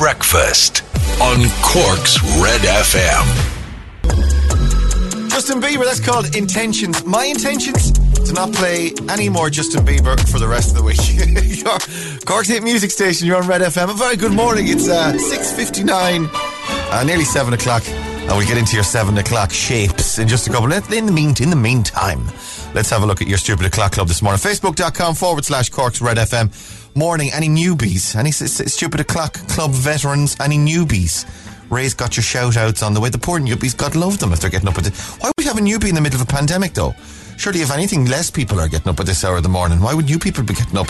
Breakfast on Cork's Red FM. Justin Bieber, that's called Intentions. My intentions to not play any more Justin Bieber for the rest of the week. Your Cork's hit music station, you're on Red FM. A very good morning. It's uh, 6.59, uh, nearly 7 o'clock. And we'll get into your 7 o'clock shapes in just a couple. In the, mean, in the meantime, let's have a look at your Stupid O'Clock Club this morning. Facebook.com forward slash Cork's Red FM. Morning, any newbies? Any Stupid O'Clock Club veterans? Any newbies? Ray's got your shout outs on the way. The poor newbies, God love them if they're getting up at this. Why would we have a newbie in the middle of a pandemic though? Surely, if anything, less people are getting up at this hour of the morning. Why would new people be getting up?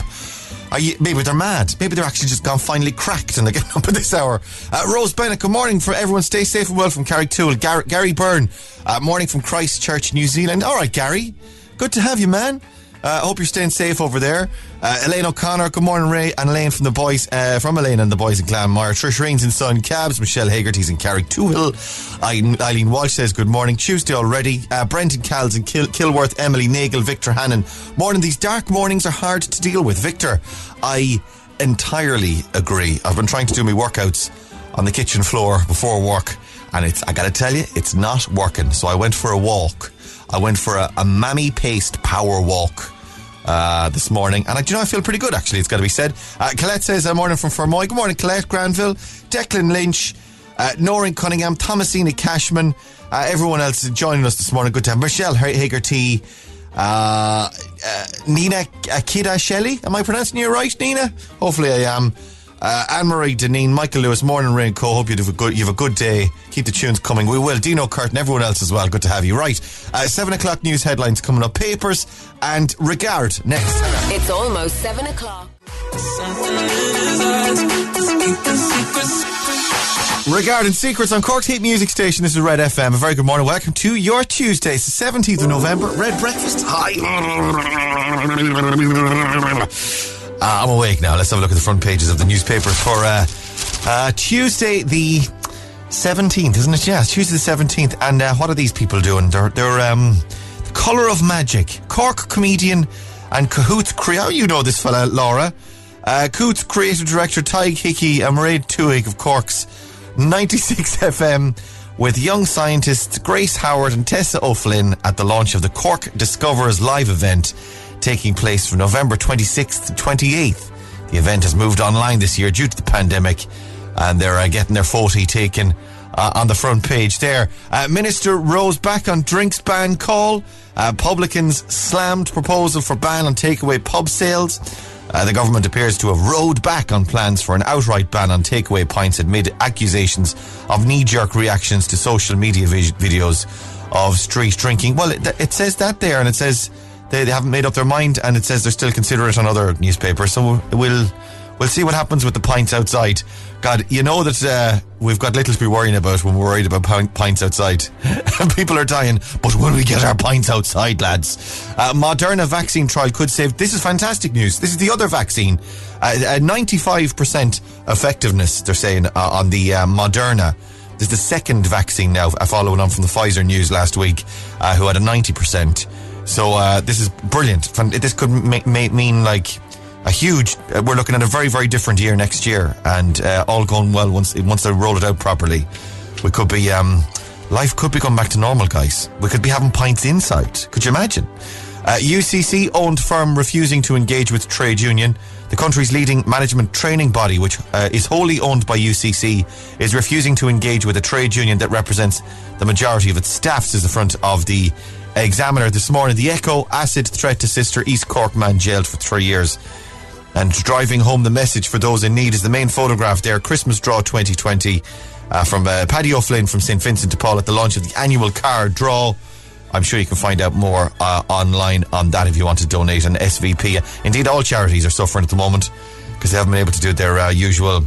Are you, maybe they're mad. Maybe they're actually just gone finally cracked and they're getting up at this hour. Uh, Rose Bennett, good morning for everyone. Stay safe and well from Carrigtwohill. Gar- Gary Byrne, uh, morning from Christchurch, New Zealand. All right, Gary. Good to have you, man. I uh, hope you're staying safe over there. Uh, Elaine O'Connor, good morning, Ray, and Elaine from the boys, uh, from Elaine and the boys in Glanmire. Trish Rains and Son Cabs, Michelle Hagerty's in Carrigtwohill. Eileen Walsh says good morning. Tuesday already. Uh, Brendan Calls in Kil- Kilworth, Emily Nagel, Victor Hannon. Morning. These dark mornings are hard to deal with. Victor, I entirely agree. I've been trying to do my workouts on the kitchen floor before work, and it's I gotta tell you, it's not working. So I went for a walk. I went for a, a mammy paced power walk. Uh, this morning, and I, do you know, I feel pretty good actually. It's got to be said. Uh, Colette says, "Good morning from Fermoy." Good morning, Colette Granville, Declan Lynch, uh, Noreen Cunningham, Thomasina Cashman, uh, everyone else joining us this morning. Good to have Michelle Hagerty, uh, uh, Nina Akida Shelley. Am I pronouncing you right, Nina? Hopefully, I am. Uh, Anne Marie Deneen, Michael Lewis, Morning Rain Co. Hope you have a good you have a good day. Keep the tunes coming. We will. Dino Curtin, everyone else as well. Good to have you. Right, uh, seven o'clock news headlines coming up. Papers and regard next. It's almost seven o'clock. Regard and secrets on Cork's Heat Music Station. This is Red FM. A very good morning. Welcome to your Tuesday, it's the 17th of November. Red Breakfast. Hi. Uh, I'm awake now. Let's have a look at the front pages of the newspapers for uh, uh, Tuesday, the 17th, isn't it? Yeah, Tuesday the 17th. And uh, what are these people doing? They're, they're um, the Colour of Magic. Cork comedian and Cahoots creator. Oh, you know this fella, Laura. Uh, Coots creative director Ty Hickey and Mairead Tuig of Cork's 96 FM with young scientists Grace Howard and Tessa O'Flynn at the launch of the Cork Discoverers live event taking place from November 26th to 28th. The event has moved online this year due to the pandemic, and they're uh, getting their photo taken uh, on the front page there. Uh, Minister rose back on drinks ban call. Uh, publicans slammed proposal for ban on takeaway pub sales. Uh, the government appears to have rowed back on plans for an outright ban on takeaway pints amid accusations of knee-jerk reactions to social media vi- videos of street drinking. Well, it, it says that there, and it says they, they haven't made up their mind, and it says they're still considering it on other newspapers. So we'll we'll see what happens with the pints outside. God, you know that uh, we've got little to be worrying about when we're worried about pints outside. People are dying, but will we get our pints outside, lads? Uh, Moderna vaccine trial could save. This is fantastic news. This is the other vaccine. Uh, 95% effectiveness, they're saying, uh, on the uh, Moderna. This is the second vaccine now, uh, following on from the Pfizer news last week, uh, who had a 90%. So uh, this is brilliant. This could mean like a huge. Uh, we're looking at a very, very different year next year, and uh, all going well once once they roll it out properly. We could be. Um, life could be going back to normal, guys. We could be having pints inside. Could you imagine? Uh, UCC owned firm refusing to engage with trade union. The country's leading management training body, which uh, is wholly owned by UCC, is refusing to engage with a trade union that represents the majority of its staff, is the front of the Examiner this morning. The Echo acid threat to sister East Cork man jailed for three years. And driving home the message for those in need is the main photograph there, Christmas Draw 2020, uh, from uh, Paddy O'Flynn from St. Vincent de Paul at the launch of the annual car draw. I'm sure you can find out more uh, online on that if you want to donate an SVP. Indeed, all charities are suffering at the moment because they haven't been able to do their uh, usual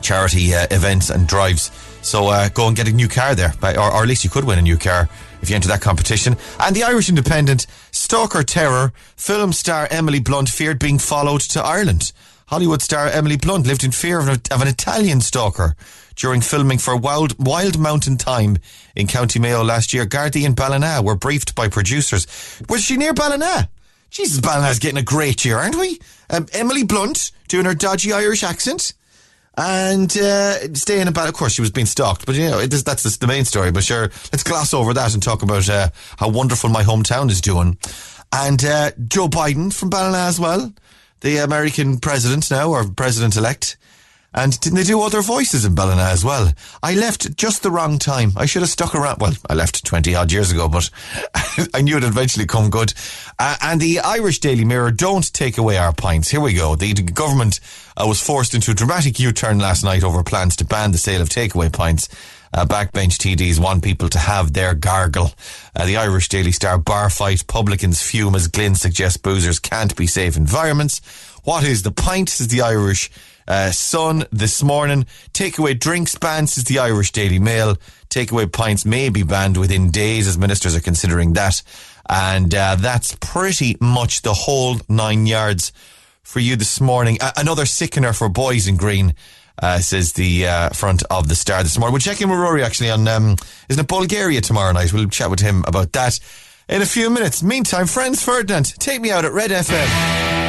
charity uh, events and drives. So uh, go and get a new car there, or, or at least you could win a new car if you enter that competition. And the Irish Independent, Stalker Terror, film star Emily Blunt feared being followed to Ireland. Hollywood star Emily Blunt lived in fear of an, of an Italian stalker during filming for Wild, Wild Mountain Thyme in County Mayo last year. Gardaí and Ballina were briefed by producers. Was she near Ballina? Jesus, Ballina's getting a great year, aren't we? Um, Emily Blunt doing her dodgy Irish accent. And uh, staying about. Of course, she was being stalked, but you know it is, that's the, main story. But sure, let's gloss over that and talk about uh, how wonderful my hometown is doing. And uh, Joe Biden from Ballina as well, the American president now or president elect. And didn't they do other voices in Ballina as well? I left just the wrong time. I should have stuck around. Well, I left 20 odd years ago, but I knew it'd eventually come good. Uh, and the Irish Daily Mirror don't take away our pints. Here we go. The, government uh, was forced into a dramatic U-turn last night over plans to ban the sale of takeaway pints. Uh, backbench TDs want people to have their gargle. Uh, the Irish Daily Star bar fight. Publicans fume as Glynn suggests boozers can't be safe environments. What is the pint? Says the Irish uh, Sun this morning. Takeaway drinks banned, says the Irish Daily Mail. Takeaway pints may be banned within days as ministers are considering that. And uh, that's pretty much the whole nine yards for you this morning. Uh, another sickener for boys in green. Uh, says the uh, front of the star this morning. We'll check in with Rory actually on, um, isn't it Bulgaria tomorrow night? We'll chat with him about that in a few minutes. Meantime, Franz Ferdinand, take me out at Red FM.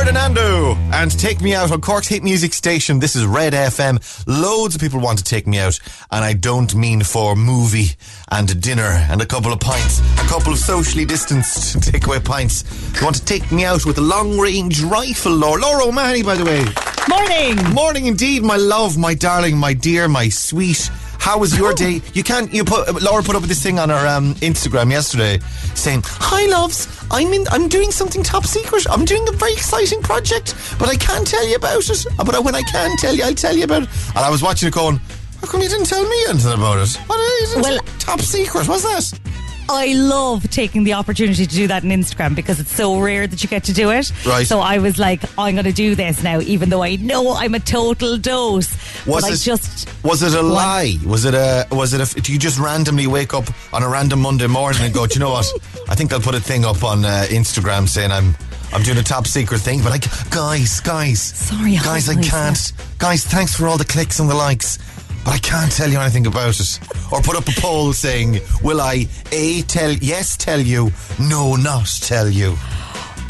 Ferdinando and take me out on Cork's hit music station. This is Red FM. Loads of people want to take me out, and I don't mean for movie and dinner and a couple of pints, a couple of socially distanced takeaway pints. You want to take me out with a long range rifle, Laura. Laura O'Mahony, by the way. Morning. Morning indeed, my love, my darling, my dear, my sweet. How was your day? You can't. You put Laura put up this thing on her um, Instagram yesterday, saying, "Hi, loves. I'm in. I'm doing something top secret. I'm doing a very exciting project, but I can't tell you about it. But when I can tell you, I'll tell you about it." And I was watching it, going, "How come you didn't tell me anything about it? What is it? Well- top secret. What's that?" I love taking the opportunity to do that on Instagram because it's so rare that you get to do it. Right. So I was like, I'm going to do this now, even though I know I'm a total dose. Was but I it just. Was it a lie? Was it a? Was it a? Do you just randomly wake up on a random Monday morning and go, do you know what? I think I'll put a thing up on uh, Instagram saying I'm I'm doing a top secret thing, but I guys, guys, Sorry, guys, I can't. Guys, thanks for all the clicks and the likes. But I can't tell you anything about it. Or put up a poll saying, will I A, tell, yes, tell you, no, not tell you.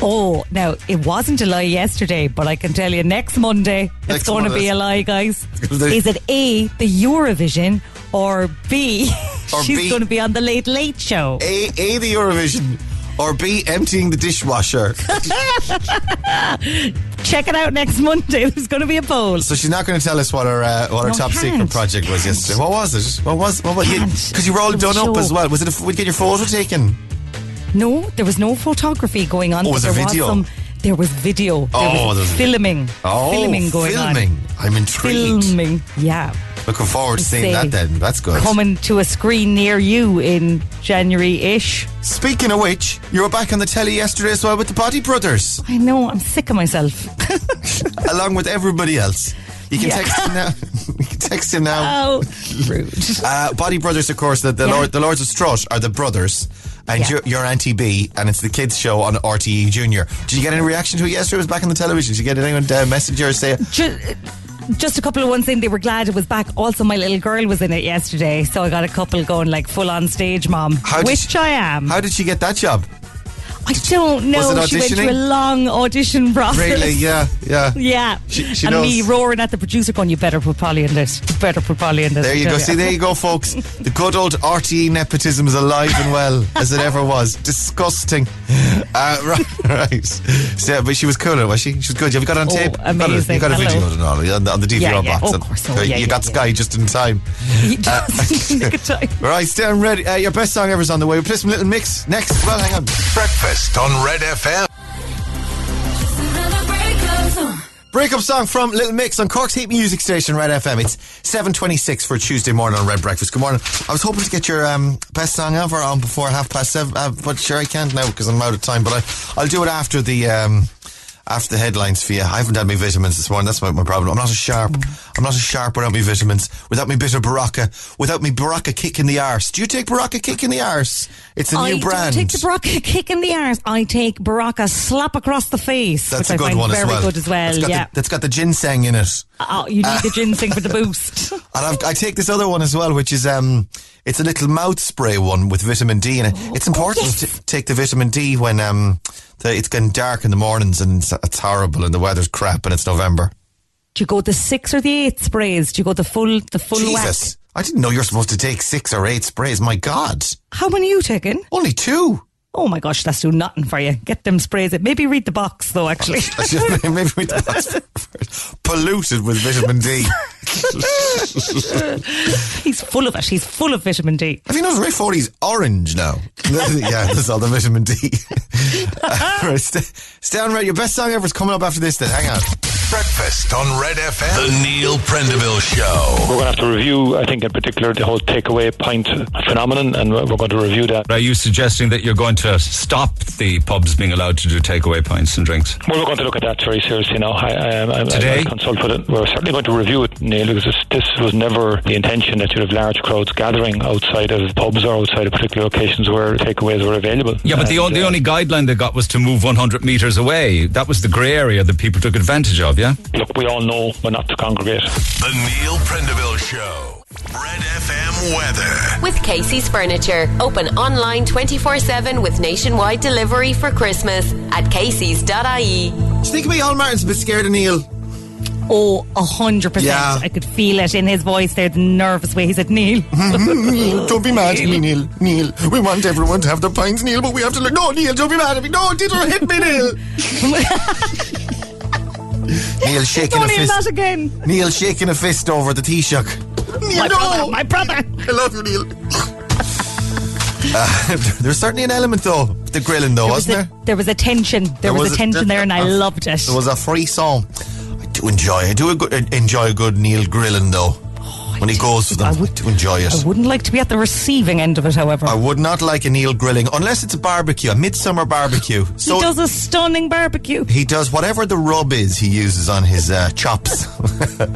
Oh, now, it wasn't a lie yesterday, but I can tell you next Monday, Next it's going to be a lie, guys. Is it A, the Eurovision, or B, Or she's going to be on the Late Late Show? A, A, the Eurovision, or B, emptying the dishwasher. Check it out next Monday. There's going to be a poll. So she's not going to tell us what her uh, what her No, top can't. secret project was yesterday. What was it? What was what was Can't. Because you were all It was done up show. as well. Was it? A, we'd get your photo taken. No, there was no photography going on. Oh, but was there there video? some. There was video. There Oh, was there was- filming. Oh, filming going filming. I'm intrigued. Filming. Yeah. Looking forward to seeing that. Then that's good. Coming to a screen near you in January-ish. Speaking of which, you were back on the telly yesterday as well with the Body Brothers, I know. I'm sick of myself. along with everybody else. You can Yeah. text him now. you can text him now. oh, rude. Uh, Body Brothers, of course, the, the, Yeah. Lord, the Lords of Strut are the brothers. And Yeah. you're, you're Auntie B, and it's the kids' show on RTE Junior. Did you get any reaction to it yesterday? It was back on the television. Did you get anyone uh, message you or say, Just, just a couple of ones saying they were glad it was back. Also, my little girl was in it yesterday, so I got a couple going like full on stage, mom, How which she- I am. How did she get that job? I don't know. Was it She went auditioning? through a long audition process. Really? Yeah, yeah. Yeah. She- she and me roaring at the producer going, you better put Polly in this. You better put Polly in this. There you go. See, there you go, folks. The good old RTE nepotism is alive and well as it ever was. Disgusting. Uh, right, right. So, but she was cool, was she? She was good. Have you got it on Oh, tape? amazing. You got a, you got a video and all on the, on the DVR Yeah, yeah. box. Oh, of course. Oh, uh, yeah, you yeah, got yeah. Sky just in time. He just nick of time. Right, stand ready. Uh, your best song ever is on the way. We'll play some little mix next. Well, hang on. Breakfast on Red FM. Breakup song from Little Mix on Cork's Heat Music Station, Red FM. It's 7.26 for Tuesday morning on Red Breakfast. Good morning. I was hoping to get your um, best song ever on before half past seven, uh, but sure I can't now because I'm out of time. But I, I'll do it after the... Um, after the headlines for you. I haven't had my vitamins this morning. That's my, my problem. I'm not as sharp. I'm not as sharp without me vitamins, without me bit of Berocca, without me Berocca kick in the arse. Do you take Berocca kick in the arse? It's a I new brand. don't take the Berocca kick in the arse. I take Berocca slap across the face, That's a I good one very as well. good as well. That's got, yeah. the, that's got the ginseng in it. oh, you need the ginseng for the boost. And I've, I take this other one as well, which is um, it's a little mouth spray one with vitamin D in it. It's important yes. to take the vitamin D when um, the, it's getting dark in the mornings and it's, it's horrible and the weather's crap and it's November. Do you go the six or the eight sprays? Do you go the full the full Jesus, whack? I didn't know you're supposed to take six or eight sprays. My God, How many are you taking? only two. Oh my gosh, that's doing nothing for you. Get them sprays. It maybe read the box though. Actually, I should- Maybe we polluted with vitamin D. he's full of it. He's full of vitamin D. Have you noticed Ray Foley's orange now? yeah, that's all the vitamin D. uh, right, stay, stay on. Your best song ever is coming up after this. Then hang on. Breakfast on Red FM. The Neil Prendeville Show. We're going to have to review, I think, in particular, the whole takeaway pint phenomenon, and we're going to review that. Are you suggesting that you're going to stop the pubs being allowed to do takeaway pints and drinks? Well, we're going to look at that very seriously now. I, I, I, Today? I consult with it. We're certainly going to review it, Neil, because this, this was never the intention that you'd have large crowds gathering outside of pubs or outside of particular locations where takeaways were available. Yeah, but the, And, on, the uh, only guideline they got was to move 100 metres away. That was the grey area that people took advantage of, yeah? Look, we all know we're not to congregate. The Neil Prendeville Show. Red FM weather. With Casey's Furniture. Open online 24 7 with nationwide delivery for Christmas at Casey's.ie. Do you think Micheál Martin's a bit scared of Neil? Oh, a hundred percent. Yeah. I could feel it in his voice there, the nervous way he said, Neil. Neil, don't be mad at me, Neil. Neil, we want everyone to have the pints, Neil, but we have to look. No, Neil, don't be mad at me. No, did you hit me, Neil? Neil shaking a fist. that again. Neil shaking a fist over the Taoiseach. Neil, My no! brother, my brother. I love you, Neil. Uh, there's certainly an element, though, the grilling, though, There was, wasn't a, there? there was a tension. There, was, a tension there, and I loved it. There was a free song. I do enjoy. I do a good, enjoy a good Neil grilling, though. When he goes for them, I would- do enjoy it. I wouldn't like to be at the receiving end of it, however. I would not like a Neil grilling unless it's a barbecue, a midsummer barbecue. So he does a stunning barbecue. he does whatever the rub is he uses on his uh, chops.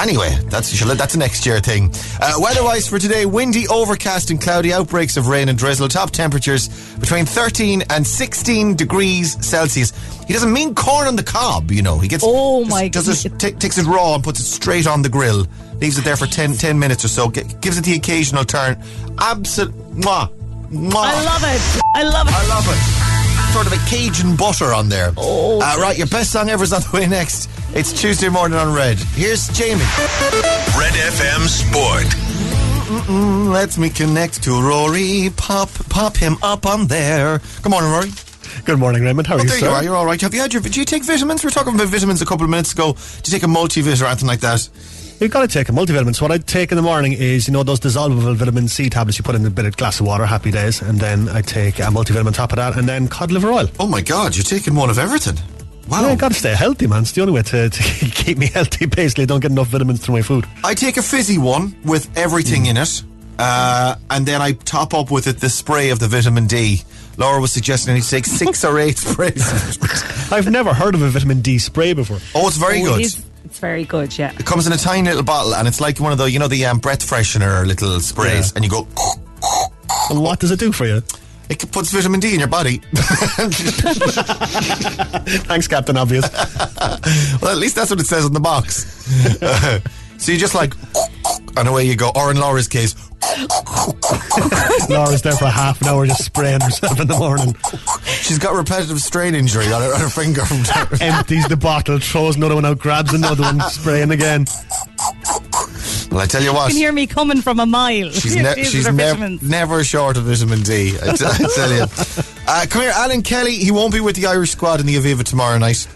anyway, that's that's a next year thing. Uh, weather-wise for today, windy, overcast and cloudy, outbreaks of rain and drizzle. Top temperatures between 13 and 16 degrees Celsius. He doesn't mean corn on the cob, you know. He gets Oh my does goodness. it, t- takes it raw and puts it straight on the grill. Leaves it there for 10, 10 minutes or so. G- gives it the occasional turn. Absolute mwah, mwah. I love it. I love it. I love it. Sort of a Cajun butter on there. Oh. Uh, right, your best song ever is on the way next. It's Tuesday morning on Red. Here's Jamie. Red FM Sport. Mm, Let me connect to Rory. Pop, pop him up on there. Good morning, Rory. Good morning, Raymond. How are Oh, you, there sir? you are. You're all right. Have you had your? Do you take vitamins? We were talking about vitamins a couple of minutes ago. Do you take a multivit or anything like that? You've got to take a multivitamin. So what I take in the morning is, you know, those dissolvable vitamin C tablets you put in a bit of glass of water, happy days, and then I take a multivitamin on top of that, and then cod liver oil. Oh my God, you're taking one of everything. Wow. Yeah, I got to stay healthy, man. It's the only way to, to keep me healthy. Basically, I don't get enough vitamins through my food. I take a fizzy one with everything in it, uh, and then I top up with it the spray of the vitamin D. Laura was suggesting I need to take six or eight sprays. I've never heard of a vitamin D spray before. Oh, it's very Oh, good. It is, it's very good, yeah. It comes in a tiny little bottle, and it's like one of the, you know, the um, breath freshener little sprays, Yeah. and you go. And what does it do for you? It puts vitamin D in your body. Thanks, Captain Obvious. well, at least that's what it says on the box. So you just like, and away you go. Or in Laura's case, Laura's there for half an hour just spraying herself in the morning. she's got repetitive strain injury on her, on her finger from. Empties the bottle, throws another one out, grabs another one, spraying again. Well, I tell you what. You can hear me coming from a mile. She's, Yes, ne- she's are nev- never short of vitamin D. I, t- I tell you. Uh, come here, Alan Kelly. He won't be with the Irish squad in the Aviva tomorrow night.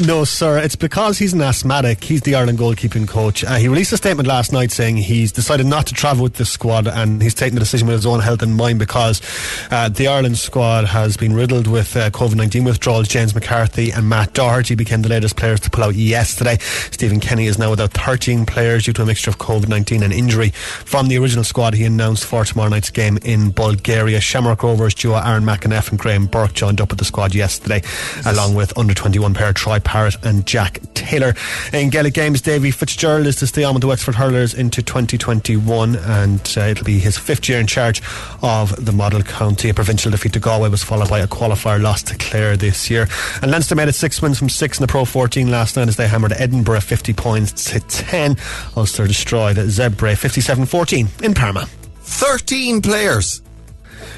No, sir. It's because he's an asthmatic. He's the Ireland goalkeeping coach. Uh, he released a statement last night saying he's decided not to travel with the squad and he's taken the decision with his own health in mind because uh, the Ireland squad has been riddled with uh, COVID 19 withdrawals. James McCarthy and Matt Doherty became the latest players to pull out yesterday. Stephen Kenny is now without 13 players due to a mixture of COVID 19 and injury. From the original squad, he announced for tomorrow night's game in Bulgaria. Shamrock Rovers duo Aaron McEneff and Graham Burke joined up with the squad yesterday, along with under 21 pair Troy Parrott and Jack Taylor. In Gaelic games, Davy Fitzgerald is to stay on with the Wexford Hurlers into 2021 and uh, it'll be his fifth year in charge of the Model County. A provincial defeat to Galway was followed by a qualifier loss to Clare this year. And Leinster made it six wins from six in the Pro 14 last night as they hammered Edinburgh 50 points to 10. Ulster destroyed Zebre 57 14 in Parma. 13 players.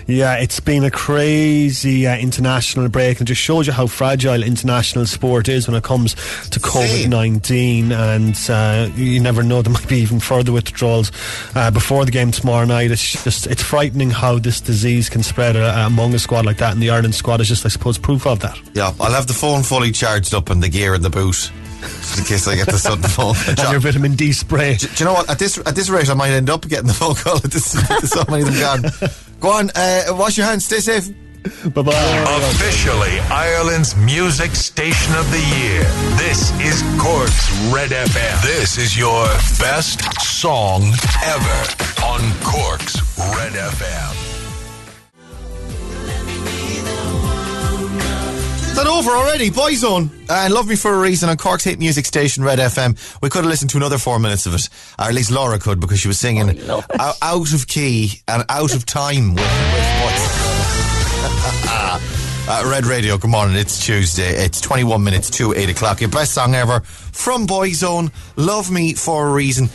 Yeah, it's been a crazy uh, international break and just shows you how fragile international sport is when it comes to COVID 19. And uh, you never know, there might be even further withdrawals uh, before the game tomorrow night. It's just, it's frightening how this disease can spread uh, among a squad like that. And the Ireland squad is just, I suppose, proof of that. Yeah, I'll have the phone fully charged up and the gear in the boot. Just in case I get the sudden phone. and your vitamin D spray. Do, do, you know what? At this at this rate, I might end up getting the phone call. At this, there's so many of them gone. Go on, uh, wash your hands. Stay safe. Bye bye. Officially Ireland's music station of the year. This is Cork's Red FM. This is your best song ever on Cork's Red FM. That over already? Boyzone. And Love Me for a Reason on Cork's hit music station, Red FM. We could have listened to another four minutes of it. Or at least Laura could because she was singing Oh, out, out of key and out of time with, with what's. Uh, Red Radio, good morning. It's Tuesday. It's 21 minutes to 8 o'clock. Your best song ever from Boyzone. Love Me for a Reason.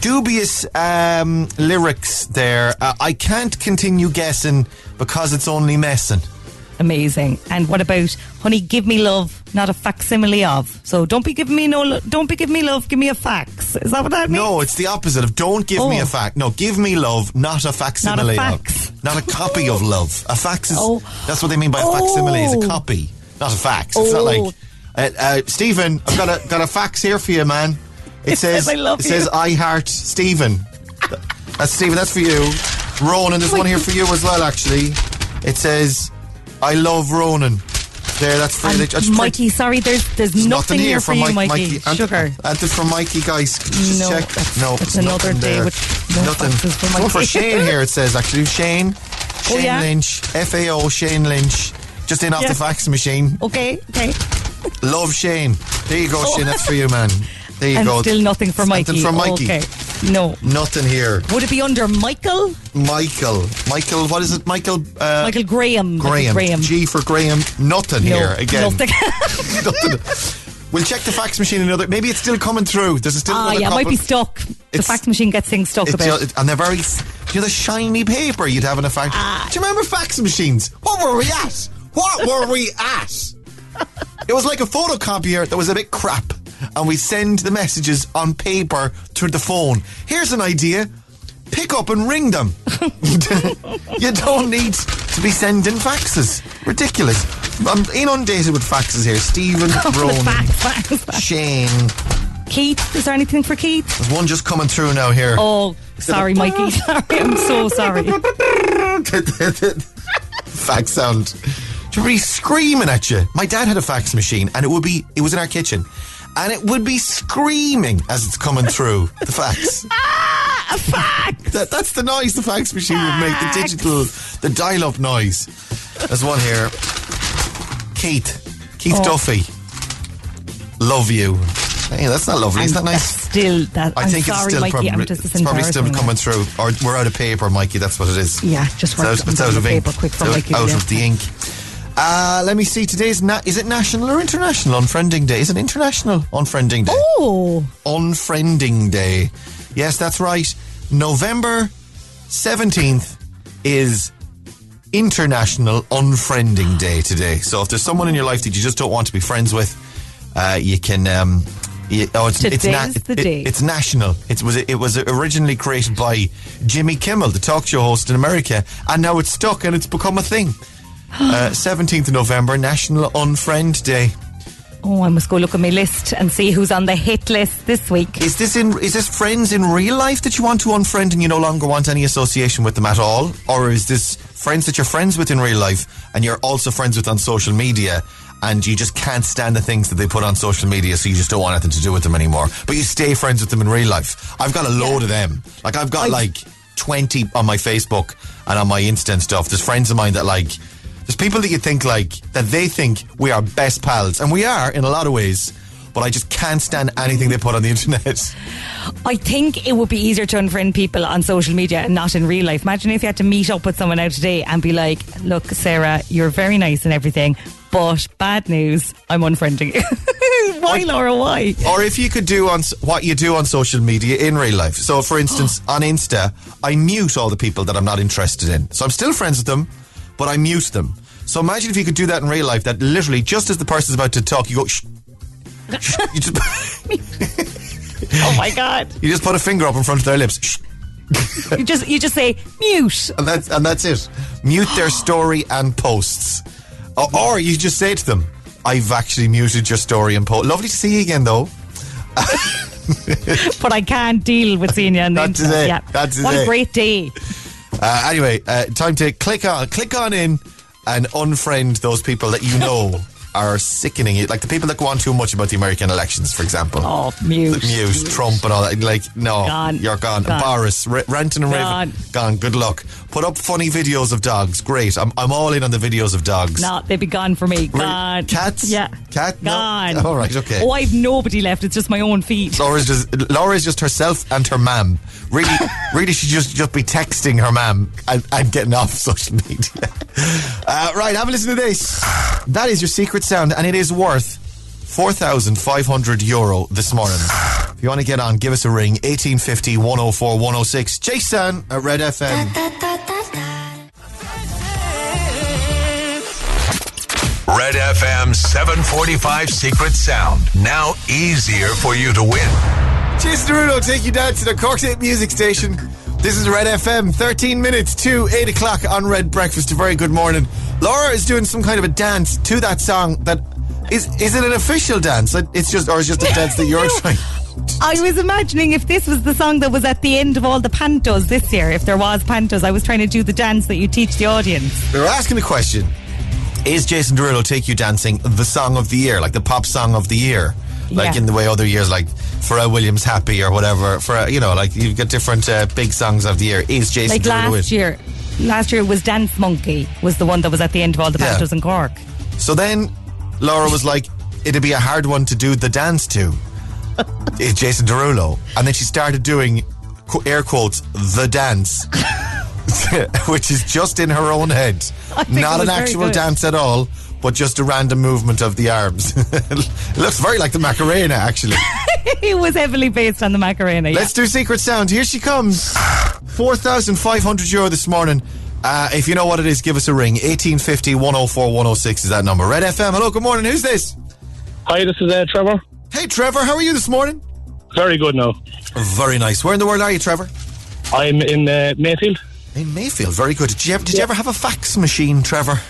Dubious um, lyrics there. Uh, I can't continue guessing because it's only messing. Amazing. And what about honey, give me love, not a facsimile of. So don't be giving me no, lo- don't be giving me love, give me a fax. Is that what that means? No, it's the opposite of don't give me Oh. a fax. No, give me love, not a facsimile. Not a of. Not a copy of love. A fax is. Oh. That's what they mean by a facsimile. Is a Oh. copy, not a fax. It's not Oh. like. Uh, uh, Stephen, I've got a got a fax here for you, man. It, It says, "I love it you." says I heart Stephen. That's Stephen. That's for you. Ronan, there's one here for you as well. Actually, it says I love Ronan. There, that's for And you. I Mikey, sorry, there's there's, there's nothing, here for you, Mike- Mikey. Ant- Sugar. Anything from Mikey, guys. Just No, check? that's- no, there's another day there. with no nothing. for one for Shane here. It says actually Shane. Oh, Shane yeah? Lynch. FAO Shane Lynch. Just in off Yeah. the fax machine. Okay, okay. Love Shane. There you go, oh. Shane. That's for you, man. There you Oh. And go. still nothing for Mikey. Nothing from Mikey. Okay. No. Nothing here. Would it be under Michael? Michael. Michael. What is it? Michael. Uh, Michael Graham. Graham. Graham. G for Graham. Nothing No, here again. nothing. Nothing. We'll check the fax machine another. Maybe it's still coming through. There's still Ah, yeah, it might be stuck. The fax machine gets things stuck a It's bit. just, and they're very, you know, the shiny paper you'd have in a fax. Ah. Do you remember fax machines? What were we at? What were we at? It was like a photocopier that was a bit crap, and we send the messages on paper through the phone. Here's an idea: pick up and ring them. you don't need to be sending faxes. Ridiculous. I'm inundated with faxes here. Stephen, Ronan, fax, fax. Shane. Keith, is there anything for Keith? There's one just coming through now here. Oh, sorry, Mikey. Sorry, I'm so sorry. fax sound. To be screaming at you. My dad had a fax machine, and it would be it was in our kitchen, and it would be screaming as it's coming through the fax. ah, a fax. That, that's the noise the fax machine would make. The digital, the dial-up noise. There's one here. Keith, Keith Oh. Duffy. Love you. Hey, that's not lovely. Isn't that nice? Still that. I I'm think sorry, it's still Mikey. probably I'm just, it's probably still coming through, or we're out of paper, Mikey. That's what it is. Yeah, just It's out, it's out of ink. paper quick for out, Mikey, out yeah. of the ink. Uh, let me see. Today's na- is it national or international unfriending day? Is it international unfriending day? Oh, Unfriending day. Yes, that's right. November seventeenth is International Unfriending Day today. So if there's someone in your life that you just don't want to be friends with, uh, you can. Um, you, oh, it's, it's, Today's the day. it's national. It was it was originally created by Jimmy Kimmel, the talk show host in America, and now it's stuck and it's become a thing. Uh, Seventeenth of November, National Unfriend Day. oh! I must go look at my list and see who's on the hit list this week. Is this in? Is this friends in real life that you want to unfriend and you no longer want any association with them at all, or is this friends that you're friends with in real life and you're also friends with on social media? And you just can't stand the things that they put on social media, so you just don't want anything to do with them anymore. But you stay friends with them in real life. I've got a load of them. Like I've got I've- like twenty on my Facebook and on my Insta and stuff. There's friends of mine that like. There's people that you think like that they think we are best pals, and we are in a lot of ways. But I just can't stand anything they put on the internet. I think it would be easier to unfriend people on social media and not in real life. Imagine if you had to meet up with someone out today and be like, "Look, Sarah, you're very nice and everything, but bad news, I'm unfriending you." why, Laura? Why? Or if you could do on what you do on social media in real life. So, for instance, on Insta, I mute all the people that I'm not interested in. So I'm still friends with them, but I mute them. So imagine if you could do that in real life. That literally, just as the person's about to talk, you go. Shh. Shh. You just, Oh my god! you just put a finger up in front of their lips. Shh. You just you just say mute. and that's and that's it. Mute their story and posts, or, or you just say to them, "I've actually muted your story and post." Lovely to see you again, though. but I can't deal with seeing you on the That's internet. it. Yeah. That's what a great day. Uh, anyway, uh, time to click on click on in and unfriend those people that you know are sickening you, like the people that go on too much about the American elections, for example. Oh, mute. Muse, Trump, and all that. Like, no, Gone. you're gone. Gone. Boris, R- Renton and Gone. Raven, gone. Good luck. Put up funny videos of dogs. Great. I'm, I'm all in on the videos of dogs. No, they'd be gone for me. Re- Gone. Cats? Yeah. Cat? No? Gone. All right, okay. Oh, I've nobody left. It's just my own feet. Laura's just Laura's just herself and her mam. Really, really, she just just be texting her mam and, and getting off social media. Uh, right, have a listen to this. That is your secret sound, and it is worth four thousand five hundred euro this morning. If you want to get on, give us a ring. 1850 104 106. Jason at Red FM. Red FM 745 Secret Sound. Now easier for you to win. Jason Derulo take you down to the Cork State Music Station. This is Red FM, 13 minutes to 8 o'clock on Red Breakfast. A very good morning. Laura is doing some kind of a dance to that song that is is it an official dance? It's just or is just a dance that you're trying I was imagining if this was the song that was at the end of all the pantos this year, if there was pantos, I was trying to do the dance that you teach the audience. We were asking the question Is Jason Derulo Take You Dancing the song of the year, like the pop song of the year? Like Yeah. in the way other years, like Pharrell Williams Happy or whatever. For You know, like you've got different uh, big songs of the year. Is Jason Like Derulo last it? year. Last year it was Dance Monkey was the one that was at the end of all the Yeah. in Cork. So then Laura was like, it'd be a hard one to do the dance to. It's eh, Jason Derulo. And then she started doing, air quotes, the dance, which is just in her own head. Not an actual dance at all, but just a random movement of the arms. it looks very like the Macarena, actually. it was heavily based on the Macarena. Let's do Secret Sound. Here she comes. 4,500 euro this morning. Uh, if you know what it is, give us a ring. 1850 104 106 is that number. Red FM. Hello, good morning. Who's this? Hi, this is uh, Trevor. Hey, Trevor, how are you this morning? Very good now. Very nice. Where in the world are you, Trevor? I'm in uh, Mayfield. In Mayfield. Very good. Did you ever, did you ever have a fax machine, Trevor?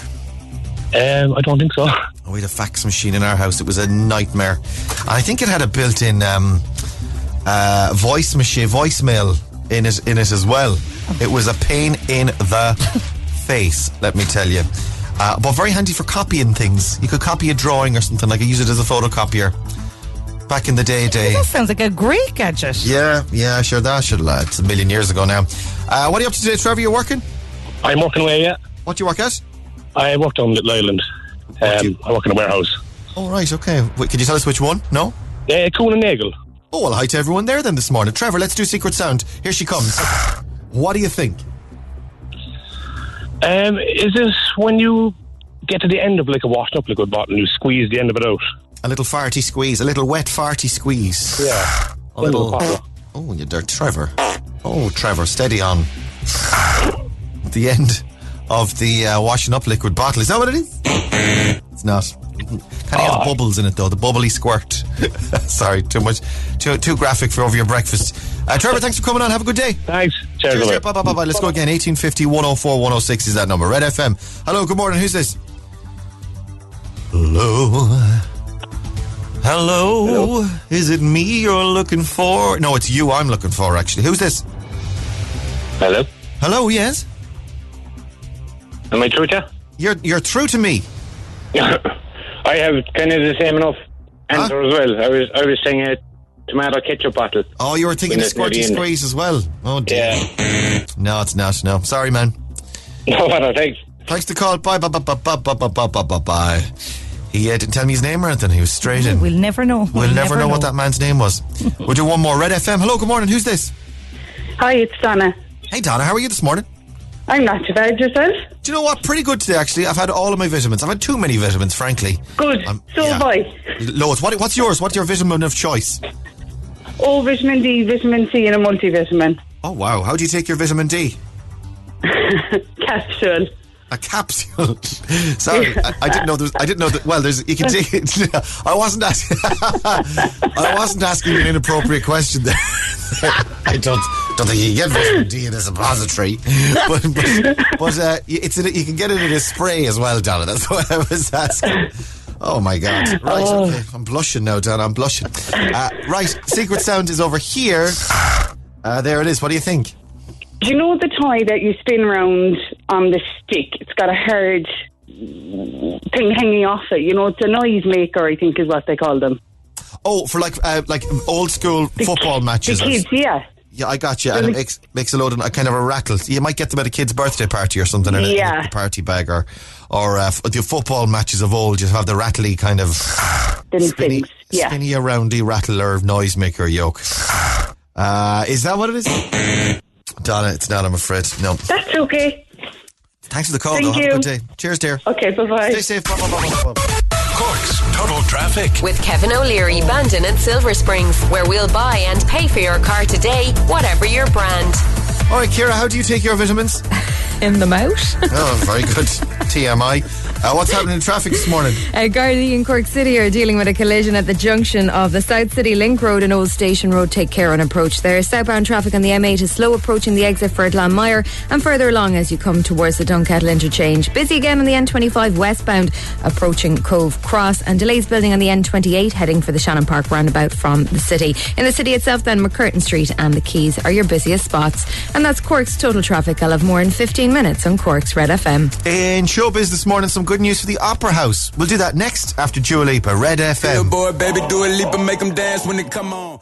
Um, I don't think so. Oh, we had a fax machine in our house. It was a nightmare. And I think it had a built-in um, uh, voice machine, voicemail in it in it as well. It was a pain in the face, let me tell you. Uh, but very handy for copying things. You could copy a drawing or something. Like I use it as a photocopier. Back in the day, day. That sounds like a great gadget. Yeah, yeah, sure. That should. It's a million years ago now. Uh, what are you up to today, Trevor? You're working? I'm working away, yeah. What do you work at? I worked on Little Island. Um, I work in a warehouse. Oh, right, okay. Wait, can you tell us which one? No? Uh, Kuehne and Nagel. Oh, well, hi to everyone there then this morning. Trevor, let's do Secret Sound. Here she comes. What do you think? Um, is this when you get to the end of like a washed up liquid bottle and you squeeze the end of it out? A little farty squeeze, a little wet farty squeeze. Yeah. A little. Oh, you dirt, Trevor. Oh, Trevor, steady on. At the end of the uh, washing up liquid bottle. Is that what it is? It's not. Kind of have bubbles in it though. The bubbly squirt. Sorry, too much, too too graphic for over your breakfast. Uh, Trevor, thanks for coming on. Have a good day. Thanks. Cheers. Cheers, yeah, bye, bye, bye, bye. Let's go again. 1850 104 106 is that number. Red FM. Hello, good morning. Who's this? Hello. Hello. Is it me you're looking for? No, it's you I'm looking for, actually. Who's this? Hello. Hello, yes? Am I through to you? You're, you're through to me. you? I have kind of the same enough answer as well. I was I was saying a tomato ketchup bottle. Oh, you were thinking of When it- the squirty squeeze as well. Oh, dear. Yeah. No, it's not. No. Sorry, man. No, what I think. Thanks to call. Bye, bye, bye, bye, bye, bye, bye, bye, bye, bye, bye. He uh, didn't tell me his name or anything. He was straight in. We'll never know. We'll, never, know, what that man's name was. we'll do one more. Red FM. Hello, good morning. Who's this? Hi, it's Donna. Hey, Donna. How are you this morning? I'm not too bad yourself. Do you know what? Pretty good today, actually. I've had all of my vitamins. I've had too many vitamins, frankly. Good. Um, so yeah. have I. Loads. What, what's yours? What's your vitamin of choice? Oh, vitamin D, vitamin C, and a multivitamin. Oh, wow. How do you take your vitamin D? Capsule. A capsule. Sorry, I, I didn't know. There was, I didn't know that. Well, there's. You can take it. I wasn't asking. I wasn't asking an inappropriate question there. I don't don't think you can get vitamin D in a suppository, but but, but uh, it's in a, you can get it in a spray as well, Donna. That's what I was asking. Oh my God! Right, okay. I'm blushing now, Donna. I'm blushing. Uh, right, secret sound is over here. Uh, there it is. What do you think? Do you know the toy that you spin around on the stick? It's got a hard thing hanging off it. You know, it's a noise maker, I think is what they call them. Oh, for like uh, like old school football matches. The kids, yeah. Yeah, I got you. And it makes makes a load of a kind of a rattle. You might get them at a kid's birthday party or something in a, in Yeah. a party bag or or uh, f- the football matches of old. Just have the rattly kind of Them spinny, things. Yeah. spinny aroundy rattler noisemaker yoke. Uh, is that what it is? Donna, it's not. I'm afraid. No. That's okay. Thanks for the call. Thank though. Have you. a good day. Cheers, dear. Okay, bye bye. Stay safe. Bye, bye, bye, bye, bye. Cork's Total Traffic. With Kevin O'Leary, Bandon and Silver Springs, where we'll buy and pay for your car today, whatever your brand. All right, Kira, how do you take your vitamins? in the mouth. Oh, very good. TMI. Uh, what's happening in traffic this morning? Uh, Gardaí in Cork City are dealing with a collision at the junction of the South City Link Road and Old Station Road. Take care on approach there. Southbound traffic on the M8 is slow approaching the exit for Glanmire and further along as you come towards the Dunkettle interchange. Busy again on the N25 westbound approaching Cobh Cross and delays building on the N28 heading for the Shannon Park roundabout from the city. In the city itself then MacCurtain Street and the Quays are your busiest spots. And that's Cork's total traffic. I'll have more in 15 minutes on Cork's Red FM. In showbiz this morning, some good news for the Opera House. We'll do that next after Dua Lipa, Red FM. boy, baby, do a leap and make them dance when they come on.